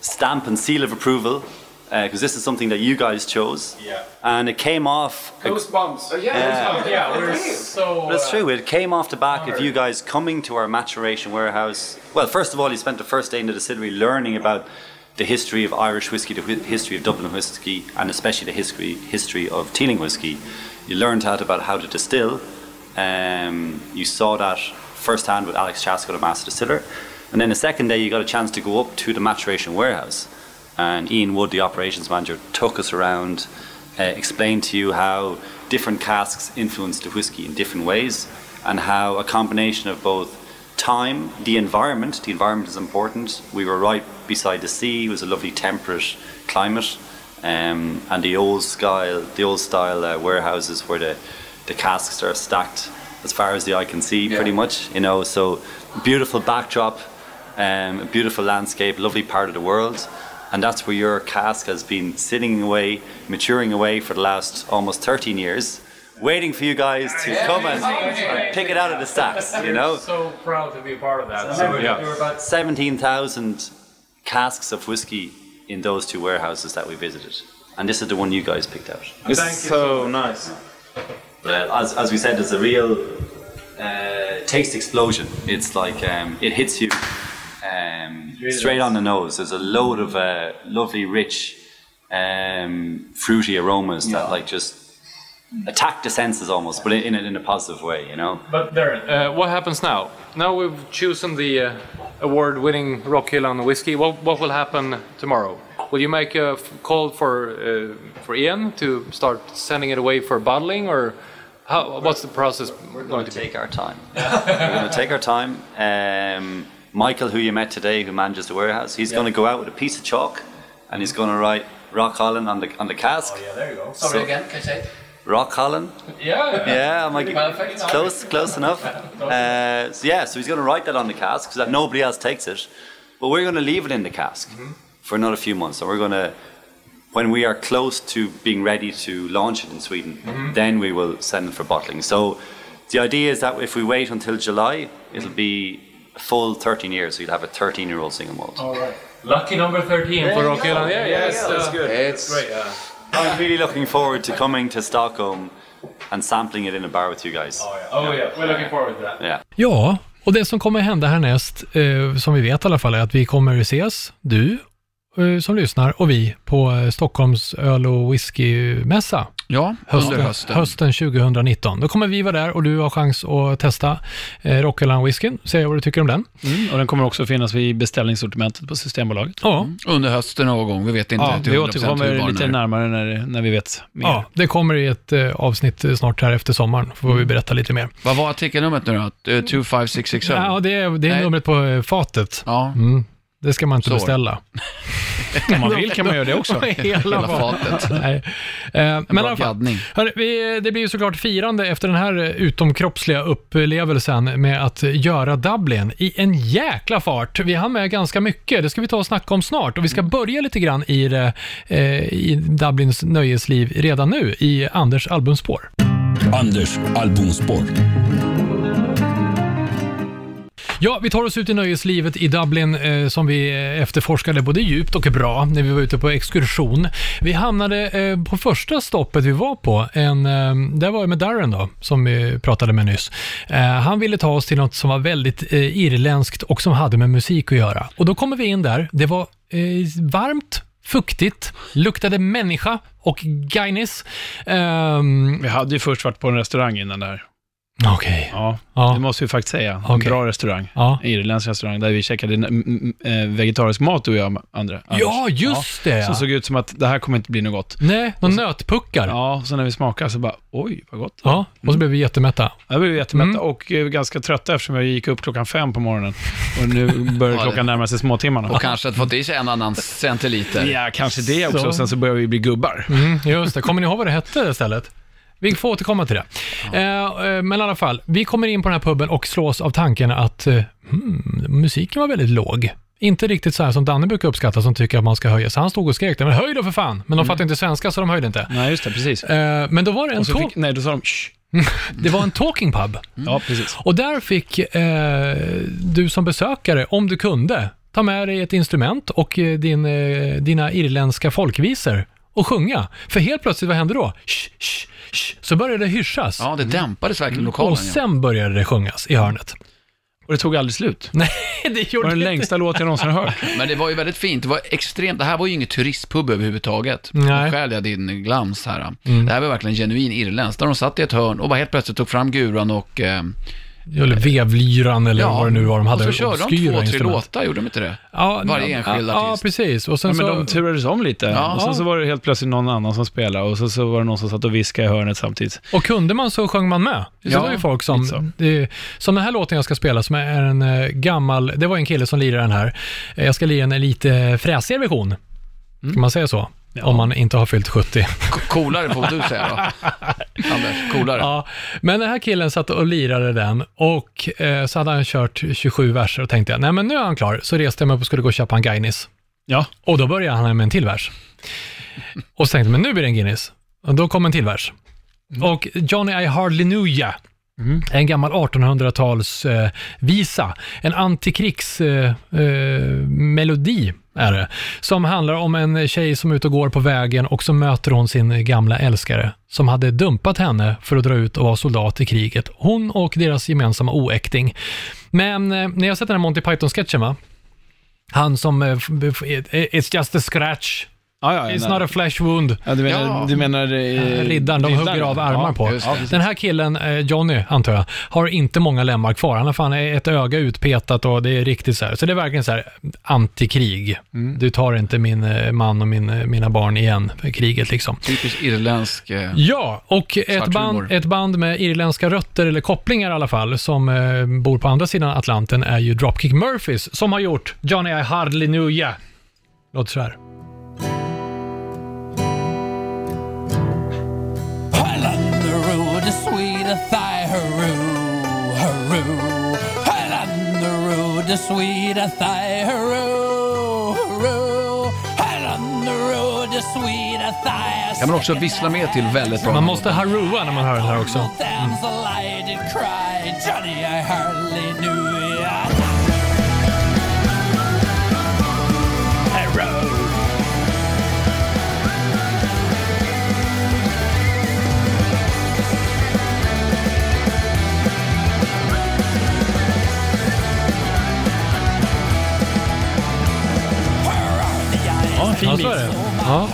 stamp and seal of approval. Because this is something that you guys chose, Yeah. and it came off. Goosebumps. Oh, yeah. Yeah. Goosebumps. Yeah. We're so. But it's uh, true. It came off the back of you guys coming to our maturation warehouse. Well, first of all, you spent the first day in the distillery learning about the history of Irish whiskey, the history of Dublin whiskey, and especially the history history of Teeling whiskey. You learned out about how to distill. Um, you saw that firsthand with Alex Chaska, the master distiller. And then the second day, you got a chance to go up to the maturation warehouse. And Ian Wood, the operations manager, took us around, uh, explained to you how different casks influence the whiskey in different ways, and how a combination of both time, the environment, the environment is important. We were right beside the sea, it was a lovely temperate climate, um, and the old style, the old style uh, warehouses where the, the casks are stacked as far as the eye can see, pretty much. You know, so beautiful backdrop, um, a beautiful landscape, lovely part of the world. And that's where your cask has been sitting away, maturing away for the last almost 13 years, waiting for you guys to come and pick it out of the stacks, you know? So proud to be a part of that. So So, there yeah. were about 17,000 casks of whiskey in those two warehouses that we visited. And this is the one you guys picked out. It's so nice. But as, as we said, it's a real uh, taste explosion. It's like um, it hits you um, straight on the nose. There's a load of uh, lovely, rich, um, fruity aromas that like just attack the senses almost, but in, in, in a positive way, you know. But Darren, uh, what happens now? Now we've chosen the uh, award-winning Rockhyllan whiskey. What, what will happen tomorrow? Will you make a f- call for uh, for Ian to start sending it away for bottling, or how, what's the process We're going going to to be? take our time. [laughs] We're going to take our time. Um, Michael, who you met today, who manages the warehouse, he's going to go out with a piece of chalk and he's going to write Rock Holland on the on the cask. Oh, yeah, there you go. Sorry, again, can I say? Rock Holland. Yeah. Yeah, I'm like Perfect. close, close enough. Uh, so yeah, so he's going to write that on the cask so that nobody else takes it. But we're going to leave it in the cask for another few months. So we're going to, when we are close to being ready to launch it in Sweden, then we will send it for bottling. So the idea is that if we wait until July, it'll be a full 13 years. So you'll have a 13 year old single malt. All right. Lucky number 13 for Rockhyllan. Yeah, yes. go. That's uh, good. It's great. Yeah. I'm really looking forward to coming to Stockholm and sampling it in a bar with you guys. Oh yeah, we're looking forward to that. Yeah. Ja, och det som kommer hända härnäst, eh, som vi vet i alla fall, är att vi kommer ses, du som lyssnar och vi på eh, Stockholms öl och whiskymässa. Ja, Hösten, under hösten. hösten 2019. Då kommer vi vara där och du har chans att testa eh, Rockeland whiskyn, säga vad du tycker om den. Mm, och den kommer också finnas vid beställningssortimentet på Systembolaget. Ja, Under hösten någon gång, vi vet inte Ja, till vi 100% hur återkommer lite närmare när, när vi vet mer. ja, det kommer i ett eh, avsnitt eh, snart här efter sommaren, får vi berätta lite mer. Vad var artikelnumret nu då? Eh, 25667? Ja, det är, det är Nej. numret på eh, fatet. Ja, Mm. Det ska man inte Så. beställa. [laughs] Om man vill kan man göra det också. [laughs] Hela, hela fatet. [laughs] Nej. Eh, men i Bra alla fall, gaddning. vi, det blir ju såklart firande efter den här eh, utomkroppsliga upplevelsen med att göra Dublin i en jäkla fart. Vi har med ganska mycket, det ska vi ta och snacka om snart. Och vi ska börja lite grann i, det, eh, i Dublins nöjesliv redan nu, i Anders albumspår. Anders albumspår. Ja, vi tar oss ut i nöjeslivet i Dublin eh, som vi eh, efterforskade både djupt och bra när vi var ute på exkursion. Vi hamnade eh, på första stoppet vi var på, en, eh, där var jag med Darren då, som vi pratade med nyss. Eh, han ville ta oss till något som var väldigt eh, irländskt och som hade med musik att göra. Och då kommer vi in där, det var eh, varmt, fuktigt, luktade människa och Guinness. Um, Vi hade ju först varit på en restaurang innan där. Okej. Ja, Ja. det måste vi faktiskt säga. En Okej. bra restaurang. Ja. En irländsk restaurang där vi käkade mm, mm, eh, vegetarisk mat, du och jag, andra. Ja, just det. Som Ja. såg ut som att det här kommer inte bli något gott. Nej, någon nötpuckar. Ja. Ja, så när vi smakade så bara, oj, vad gott. och så blev vi jättemätta. Jag blev jättemätta Mm. och eh, ganska trötta eftersom jag gick upp klockan fem på morgonen. Och nu börjar Ja, klockan närma sig småtimmarna. Och kanske fått i sig en annan centiliter. Ja, kanske det också. Så. Sen så börjar vi bli gubbar. Mm, just det. Kommer ni ihåg vad det hette istället? Vi får återkomma till det. Eh, eh, men i alla fall, vi kommer in på den här puben och slås av tanken att eh, hmm, musiken var väldigt låg. Inte riktigt så här som Danne brukar uppskatta som tycker att man ska höja. Så han stod och skrek men höj då för fan. Men de fattar inte svenska så de höjde inte. Nej, just det, precis. Men då var det en, talk- nej, då sa de Shh. [laughs] det var en talking pub. Ja, precis. Och där fick eh, du som besökare, om du kunde, ta med dig ett instrument och din, eh, dina irländska folkvisor och sjunga. För helt plötsligt, vad hände då? Shh, shh, shh, så började det hyschas. Ja, det dämpades verkligen lokalen. och ja. sen började det sjungas i hörnet. Och det tog aldrig slut. [laughs] Nej, det Det gjorde var den det längsta låt jag någonsin har hört. [laughs] Men det var ju väldigt fint. Det var extremt. Det här var ju inget turistpub överhuvudtaget. Nu stjäl jag din glans här. Mm. Det här var verkligen genuin irländskt. Där de satt i ett hörn och bara helt plötsligt tog fram guran och... Eh, Eller vevlyran eller vad det nu var de hade. och så körde de två, tre låtar, gjorde de inte det? Ja, Varje ja, enskild Ja, artist. precis. Och sen Ja, men så... de turades om lite. Ja. Och sen så var det helt plötsligt någon annan som spelade och så, så var det någon som satt och viskade i hörnet samtidigt. Och kunde man så sjöng man med. Det Ja, var ju folk som, så. det, som den här låten jag ska spela, som är en eh, gammal, det var en kille som lirade den här. Eh, Jag ska lira en lite fräsigare version. Kan man säga så? Om man inte har fyllt 70. Ko- Coolare får du säga då. [laughs] Anders, coolare. Ja, men den här killen satt och lirade den och eh, så hade han kört 27 verser och tänkte jag, nej men nu är han klar. Så reste jag mig upp och skulle gå och köpa en Guinness. Ja. Och då började han med en till vers. Och så tänkte jag, men nu blir det en Guinness. Och då kom en till vers. Och Johnny I Hardly Knew Ya, en gammal 1800-talsvisa, eh, en antikrigsmelodi eh, eh, är det, som handlar om en tjej som är ute och går på vägen och så möter hon sin gamla älskare som hade dumpat henne för att dra ut och vara soldat i kriget. Hon och deras gemensamma oäkting. Men eh, när jag sett den här Monty Python-sketchen va, han som, eh, it's just a scratch, Ja, ja, it's not a flesh wound. ja, du menar, Ja. du menar eh, Riddaren, de hugger av armar ja, på. Den här killen, eh, Johnny, antar jag, har inte många lemmar kvar. Han har fan ett öga utpetat och det är riktigt så här. Så det är verkligen så här antikrig. Mm. Du tar inte min eh, man och min, eh, mina barn igen, för kriget liksom. Typiskt irländsk... Eh, Ja, och ett band, ett band med irländska rötter, eller kopplingar i alla fall, som eh, bor på andra sidan Atlanten är ju Dropkick Murphys, som har gjort Johnny I Hardly Knew Ya. Låter så här. The sweet thigh, the sweet the sweet a thigh. kan man också vissla med till väldigt bra. Man måste harua när man hör den här också. Damsel Ja, en fin Ja,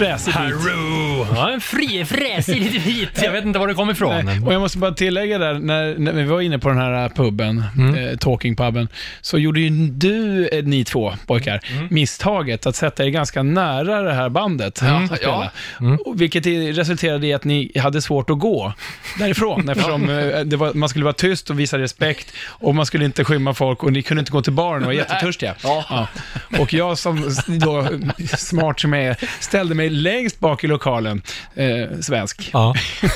Fräsig bit. Haroo! Ja, en fri, fräsig liten [laughs] bit. Jag vet inte var det kom ifrån. Nej, Och jag måste bara tillägga där, när, när vi var inne på den här puben, Mm. eh, talking-puben, så gjorde ju du, eh, ni två pojkar, Mm. misstaget att sätta er ganska nära det här bandet Mm. spelade. Mm. Vilket resulterade i att ni hade svårt att gå därifrån, [laughs] eftersom det var, man skulle vara tyst och visa respekt och man skulle inte skymma folk och ni kunde inte gå till baren och var jättetörstiga. Ja. Och jag som då, smart som jag är, ställde mig längst bak i lokalen, eh, svensk. Ja. [laughs]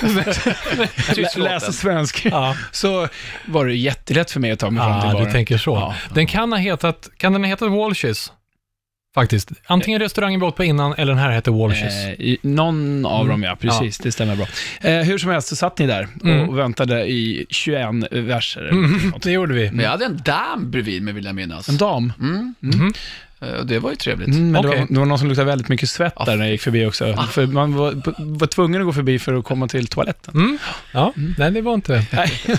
Lä- läsa svensk. Ja. Så var det jättelätt för mig att ta mig fram till baren. du tänker så. Ja. Den kan ha hetat, kan den ha hetat Walshes? Faktiskt. Antingen restaurangen vi åt på innan eller den här heter Walshes. Eh, någon av Mm. dem, ja. Precis, det stämmer bra. Eh, hur som helst så satt ni där och Mm. väntade i 21 verser. Mm, det gjorde vi. Men jag hade en dam bredvid mig vill jag minnas. En dam. Mm. Eh, det var ju trevligt. Mm, men det, Okej. var, det var någon som luktade väldigt mycket svett Ja. där när jag gick förbi också. För man var, var tvungen att gå förbi för att komma till toaletten. Mm. Ja, nej det var inte... [laughs]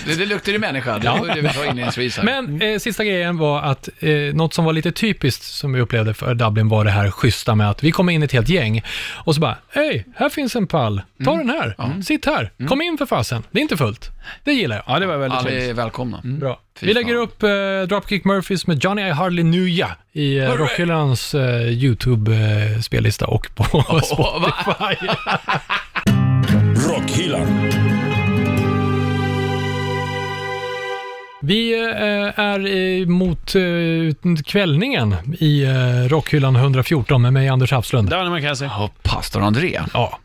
Det, det luktar ju människa, det var det vi sa inledningsvis. Men eh, sista grejen var att eh, något som var lite typiskt som vi upplevde för Dublin var det här schyssta med att vi kom in ett helt gäng och så bara, hej, här finns en pall, ta Mm. den här, sitt här, kom in för fasen, det är inte fullt. Det gillar jag. Ja, det var väldigt Alla är välkomna. Bra. Fy Vi lägger upp eh, Dropkick Murphys med Johnny I Hardly Knew Ya i eh, Rockhyllans eh, YouTube-spellista och på [laughs] Spotify. Rockhyllan. Vi eh, är eh, mot eh, kvällningen i eh, Rockhyllan 114 med mig, Anders Hafslund. Kan säga. Ja, pastor André. Ja.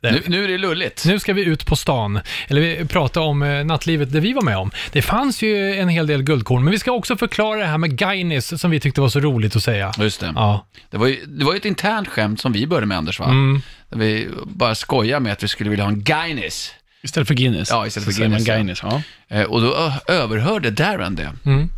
Nu, nu är det lulligt. Nu ska vi ut på stan, eller vi pratar om eh, nattlivet det vi var med om. Det fanns ju en hel del guldkorn, men vi ska också förklara det här med Gainis som vi tyckte var så roligt att säga. Just det. Ja. Det var, ju, det var ju ett internt skämt som vi började med, Anders, va? Mm. Där vi bara skojar med att vi skulle vilja ha en Guinness. Istället för Guinness. Ja, istället för Guinness, ja. Guinness. Ja. Eh, och då överhörde Darren det. Mm.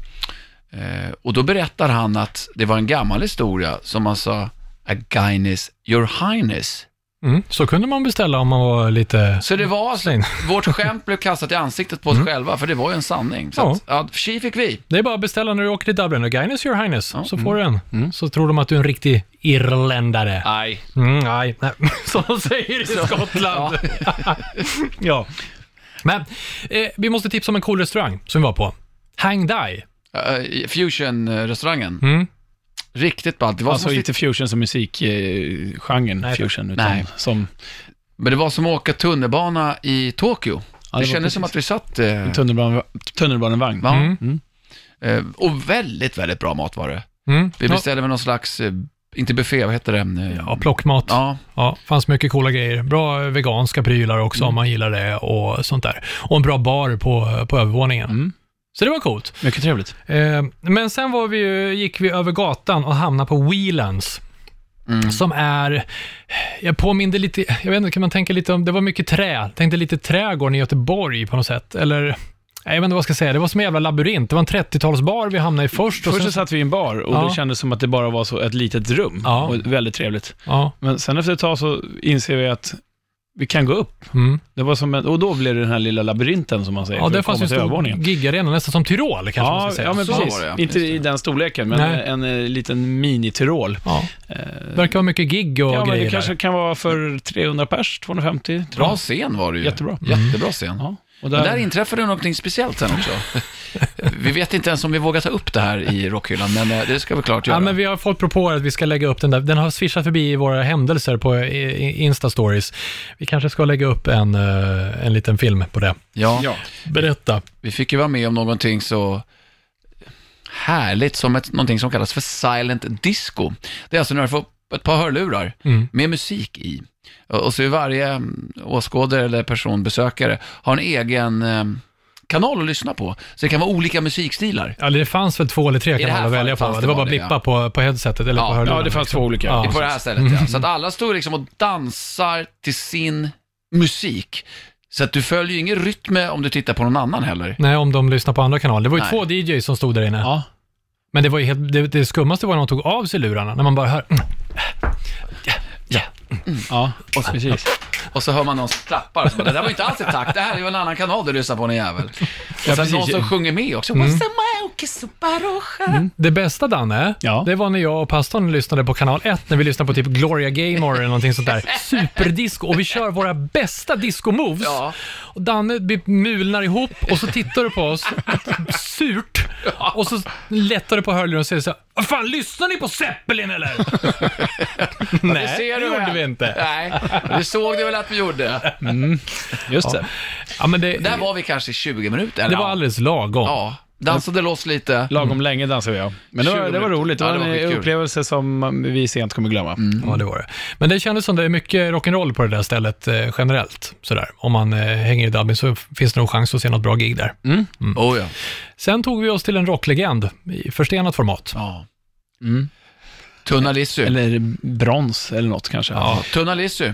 Eh, och då berättar han att det var en gammal historia som man sa, a Guinness, your highness. Mm. Så kunde man beställa om man var lite... Så det var, Släng. vårt skämt blev kastat i ansiktet på oss själva, för det var ju en sanning. Så Ja. att, ja, tji fick vi. Det är bara att beställa när du åker till Dublin. Och Guinness your highness, Ja. så får du en. Så tror de att du är en riktig irländare. Nej. Mm, nej, nej. som de säger i Skottland. [laughs] Ja. Men eh, vi måste tipsa om en cool restaurang som vi var på. Hang Die. Uh, Fusion-restaurangen. Mm. Riktigt ballt. Det var Alltså som, inte fusion som musikgenren Nej, fusion, utan Nej. som men det var som att åka tunnelbana i Tokyo. Ja, det det kändes som att vi satt... Eh, tunnelbane, tunnelbanevagn. va? Mm. Eh, och väldigt, väldigt bra mat var det. Mm. Vi Ja, beställde med någon slags, eh, inte buffé, vad heter det? Eh, ja, plockmat. Ja. Ja, fanns mycket coola grejer. Bra veganska prylar också om man gillar det och sånt där. Och en bra bar på, på övervåningen. Så det var coolt. Mycket trevligt. Eh, men sen var vi, ju- gick vi över gatan och hamnade på Whelands. Mm. Som är, jag påminde lite, jag vet inte, kan man tänka lite om, det var mycket trä. Tänkte lite trädgården i Göteborg på något sätt. Eller, jag vet inte vad jag ska säga, det var som en jävla labyrint. Det var en 30-talsbar vi hamnade i först. Och Först sen, så satt vi i en bar och Ja. det kändes som att det bara var så ett litet rum. Ja. Och väldigt trevligt. ja, Men sen efter ett tag så inser vi att vi kan gå upp. mm. Det var som en, och då blev det den här lilla labyrinten som man säger, ja, det fanns ju till stor gigarena, nästan som Tyrol kanske man Ja, ska säga. ja, men Så precis. var det, ja. Inte i den storleken, men Nej. en, eh, liten mini-Tyrol. Ja, Eh, verkar vara mycket gig och ja, grejer det kanske där. kan vara för 300 pers, 250. tror bra scen var det ju. Jättebra. Jättebra scen. Ja, och Men där, där inträffade någonting speciellt sen också. [laughs] vi vet inte ens om vi vågar ta upp det här i rockhyllan, men eh, det ska vi klart göra. Ja, men vi har fått propåer att vi ska lägga upp den där. Den har swishat förbi i våra händelser på Insta-stories. Vi kanske ska lägga upp en, eh, en liten film på det. ja. ja. Berätta. Vi fick ju vara med om någonting så härligt som ett, någonting som kallas för silent disco. Det är alltså när du får ett par hörlurar Mm. med musik i. Och så är varje mm, åskådare eller person, besökare, har en egen eh, kanal att lyssna på. Så det kan vara olika musikstilar. Ja, det fanns väl två eller tre kanaler att välja på. Det, det var bara det, blippa ja. på, på headsetet eller Ja, på hörlurarna. ja, det fanns liksom. två olika. Ja. på det här stället, ja. Så att alla står liksom och dansar till sin musik. Så att du följer ju ingen rytm om du tittar på någon annan heller. Nej, om de lyssnar på andra kanaler. Det var ju Nej. två DJs som stod där inne. Ja. Men det, var ju helt, det, det skummaste var när de tog av sig lurarna, när man bara hör... Mm. yeah, yeah. Ja, precis. Och så hör man någon som klappar. Så bara, det där var inte alls ett takt. Det här är ju en annan kanal du lyssnar på, en jävel. Och sen precis. någon som sjunger med också. Mm. Mm. Det bästa, Danne, Ja. det var när jag och pastorn lyssnade på kanal 1, när vi lyssnade på typ Gloria Gaynor eller någonting sånt där. [laughs] Superdisco. Och vi kör våra bästa disco-moves. Ja. Och Danne blir- mulnar ihop och så tittar du på oss, [laughs] surt. Och så lättar du på hörluren och säger så här, Vad fan, lyssnar ni på Zeppelin eller? [laughs] Nej, Det gjorde väl? Vi inte. Nej, det såg du väl att vi gjorde. Just det. Ja, men det, Där var vi kanske i 20 minuter. det var alldeles lagom. Ja, dansade loss lite. Lagom länge dansade vi, ja. Men det var, 20 det var roligt. Det Ja, var det var en skitkul. upplevelse som vi sent kommer glömma. Ja, det var det. Men det kändes som det är mycket rock'n'roll på det där stället eh, generellt. Sådär. Om man eh, hänger i Dublin så finns det nog chans att se något bra gig där. Oh ja. Sen tog vi oss till en rocklegend i förstenat format. ja. Mm. Tunna Lissy. Eller brons eller något kanske. Ja, Tunna Lissy.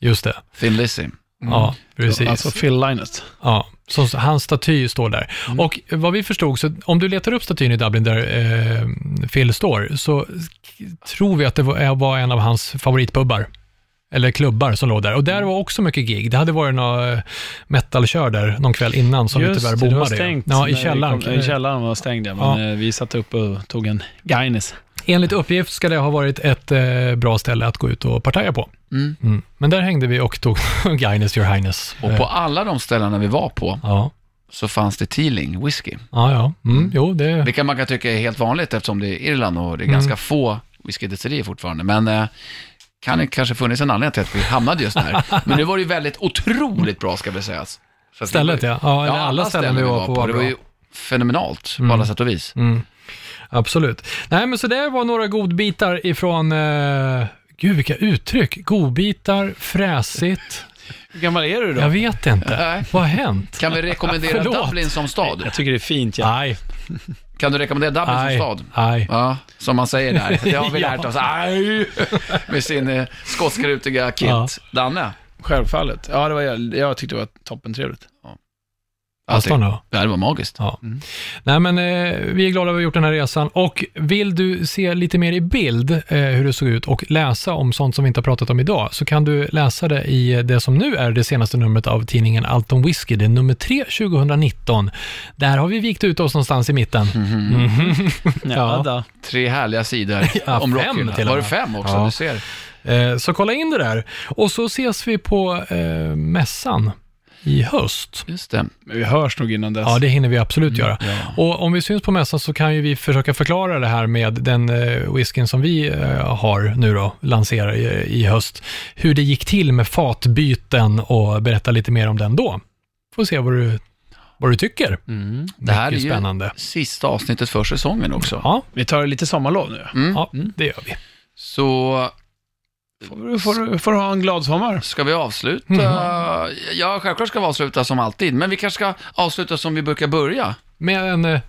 Just det. Thin Lizzy. Ja, precis. Alltså Phil Lynott. Ja. Så hans staty står där. Mm. Och vad vi förstod, så om du letar upp statyn i Dublin där eh, Phil står, så tror vi att det var, var en av hans favoritpubbar. Eller klubbar som låg där. Och där Mm. var också mycket gig. Det hade varit någon eh, metalkör där någon kväll innan som vi Just tyvärr det, det var bommade. stängt. Ja, i vi källaren. kom- I källaren var stängd, ja. Men Ja. eh, vi satt upp och tog en Guinness. Enligt uppgift ska det ha varit ett eh, bra ställe att gå ut och partaja på. Mm. Mm. Men där hängde vi och tog [laughs] Guinness, your highness. Och på alla de ställena vi var på Ja, så fanns det Teeling whisky. ja, ja. Mm, jo, det... Vilket man kan tycka är helt vanligt eftersom det är Irland och det är Mm. ganska få whiskydestillerier fortfarande. Men eh, kan det kanske funnits en anledning till att vi hamnade just där. [laughs] Men det var ju väldigt otroligt bra ska vi säga. Det Stället, ja. Ja, eller alla ställen vi var på var Det var ju fenomenalt Mm. på alla sätt och vis. Absolut. Nej, men så det var några godbitar ifrån, eh, gud vilka uttryck. Godbitar, fräsigt. Hur gammal är du då? Jag vet inte. Nej. Vad har hänt? Kan vi rekommendera [laughs] Förlåt. Dublin som stad? Jag tycker det är fint. Ja. Nej, Kan du rekommendera Dublin som stad? nej. Ja, som man säger där. Det har vi [laughs] Ja. lärt oss. Aj! Med sin eh, skottskrutiga kit. Ja. Danne? Självfallet. Ja, det var, jag tyckte det var toppentrevligt. Pastorn då? Ja, det var magiskt. Ja. Nej, men eh, vi är glada att vi har gjort den här resan. Och vill du se lite mer i bild eh, hur det såg ut och läsa om sånt som vi inte har pratat om idag, så kan du läsa det i det som nu är det senaste numret av tidningen Alton Whisky. Det är nummer 3 2019. Där har vi vikt ut oss någonstans i mitten. Mhm. [laughs] Ja, Ja. då. Tre härliga sidor [laughs] Ja, om fem Rockhyllan. till och Var det fem också? Ja. Du ser. Eh, Så kolla in det där. Och så ses vi på eh, mässan i höst. Just det. Men vi hörs nog innan dess. Ja, det hinner vi absolut göra. Och om vi syns på mässan så kan ju vi försöka förklara det här med den eh, whiskyn som vi eh, har nu då, lanserar i, i höst. Hur det gick till med fatbyten och berätta lite mer om den då. Får se vad du, vad du tycker. Mm. Det här är ju spännande. sista avsnittet för säsongen också. Ja, Vi tar lite sommarlov nu. Mm. ja det gör vi. Så Får får, får du ha en glad sommar. ska vi avsluta? Mm. Ja, självklart ska vi avsluta som alltid. Men vi kanske ska avsluta som vi brukar börja. Med en eh,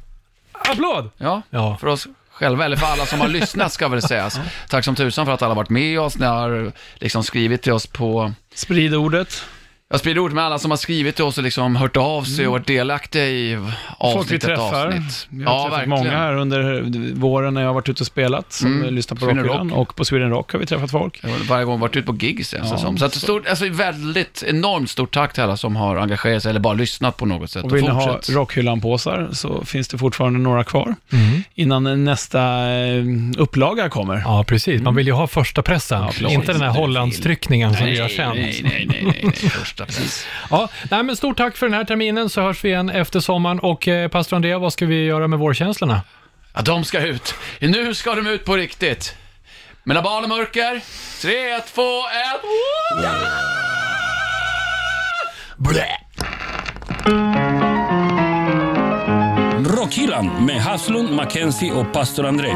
applåd! Ja, Ja. för oss själva, eller för alla som har [laughs] lyssnat ska väl sägas. Tack som tusan för att alla har varit med oss. Ni har liksom skrivit till oss på Sprid ordet. Jag sprider ord med alla som har skrivit till oss och liksom hört av sig och varit delaktiga i Folk avsnitt vi efter träffar. avsnitt. Vi har träffat många här under våren när jag har varit ute och spelat, som Mm. lyssnar på Sweden Rockhyllan. Rock. Och på Sweden Rock har vi träffat folk. Jag har varje gång varit ute på gigs känns det Ja, som. Så att stort, alltså väldigt enormt stort tack till alla som har engagerat sig eller bara lyssnat på något sätt. Och vill ni ha fortsätt. Rockhyllan-påsar så finns det fortfarande några kvar innan nästa eh, upplaga kommer. Ja, precis. Man vill ju ha första pressen. Ja, inte den här Hollandstryckningen som vi Nej, har känt. nej, nej, nej, nej, nej, första precis. Ja, nej, men stort tack för den här terminen så hörs vi igen efter sommaren. Och eh, pastor Andrea, vad ska vi göra med vårkänslorna? Ja, de ska ut. Nu ska de ut på riktigt. Mina barn och mörker. Tre, två, ett. Blä. Rockhyllan med Haslund, Mackenzie och pastor André.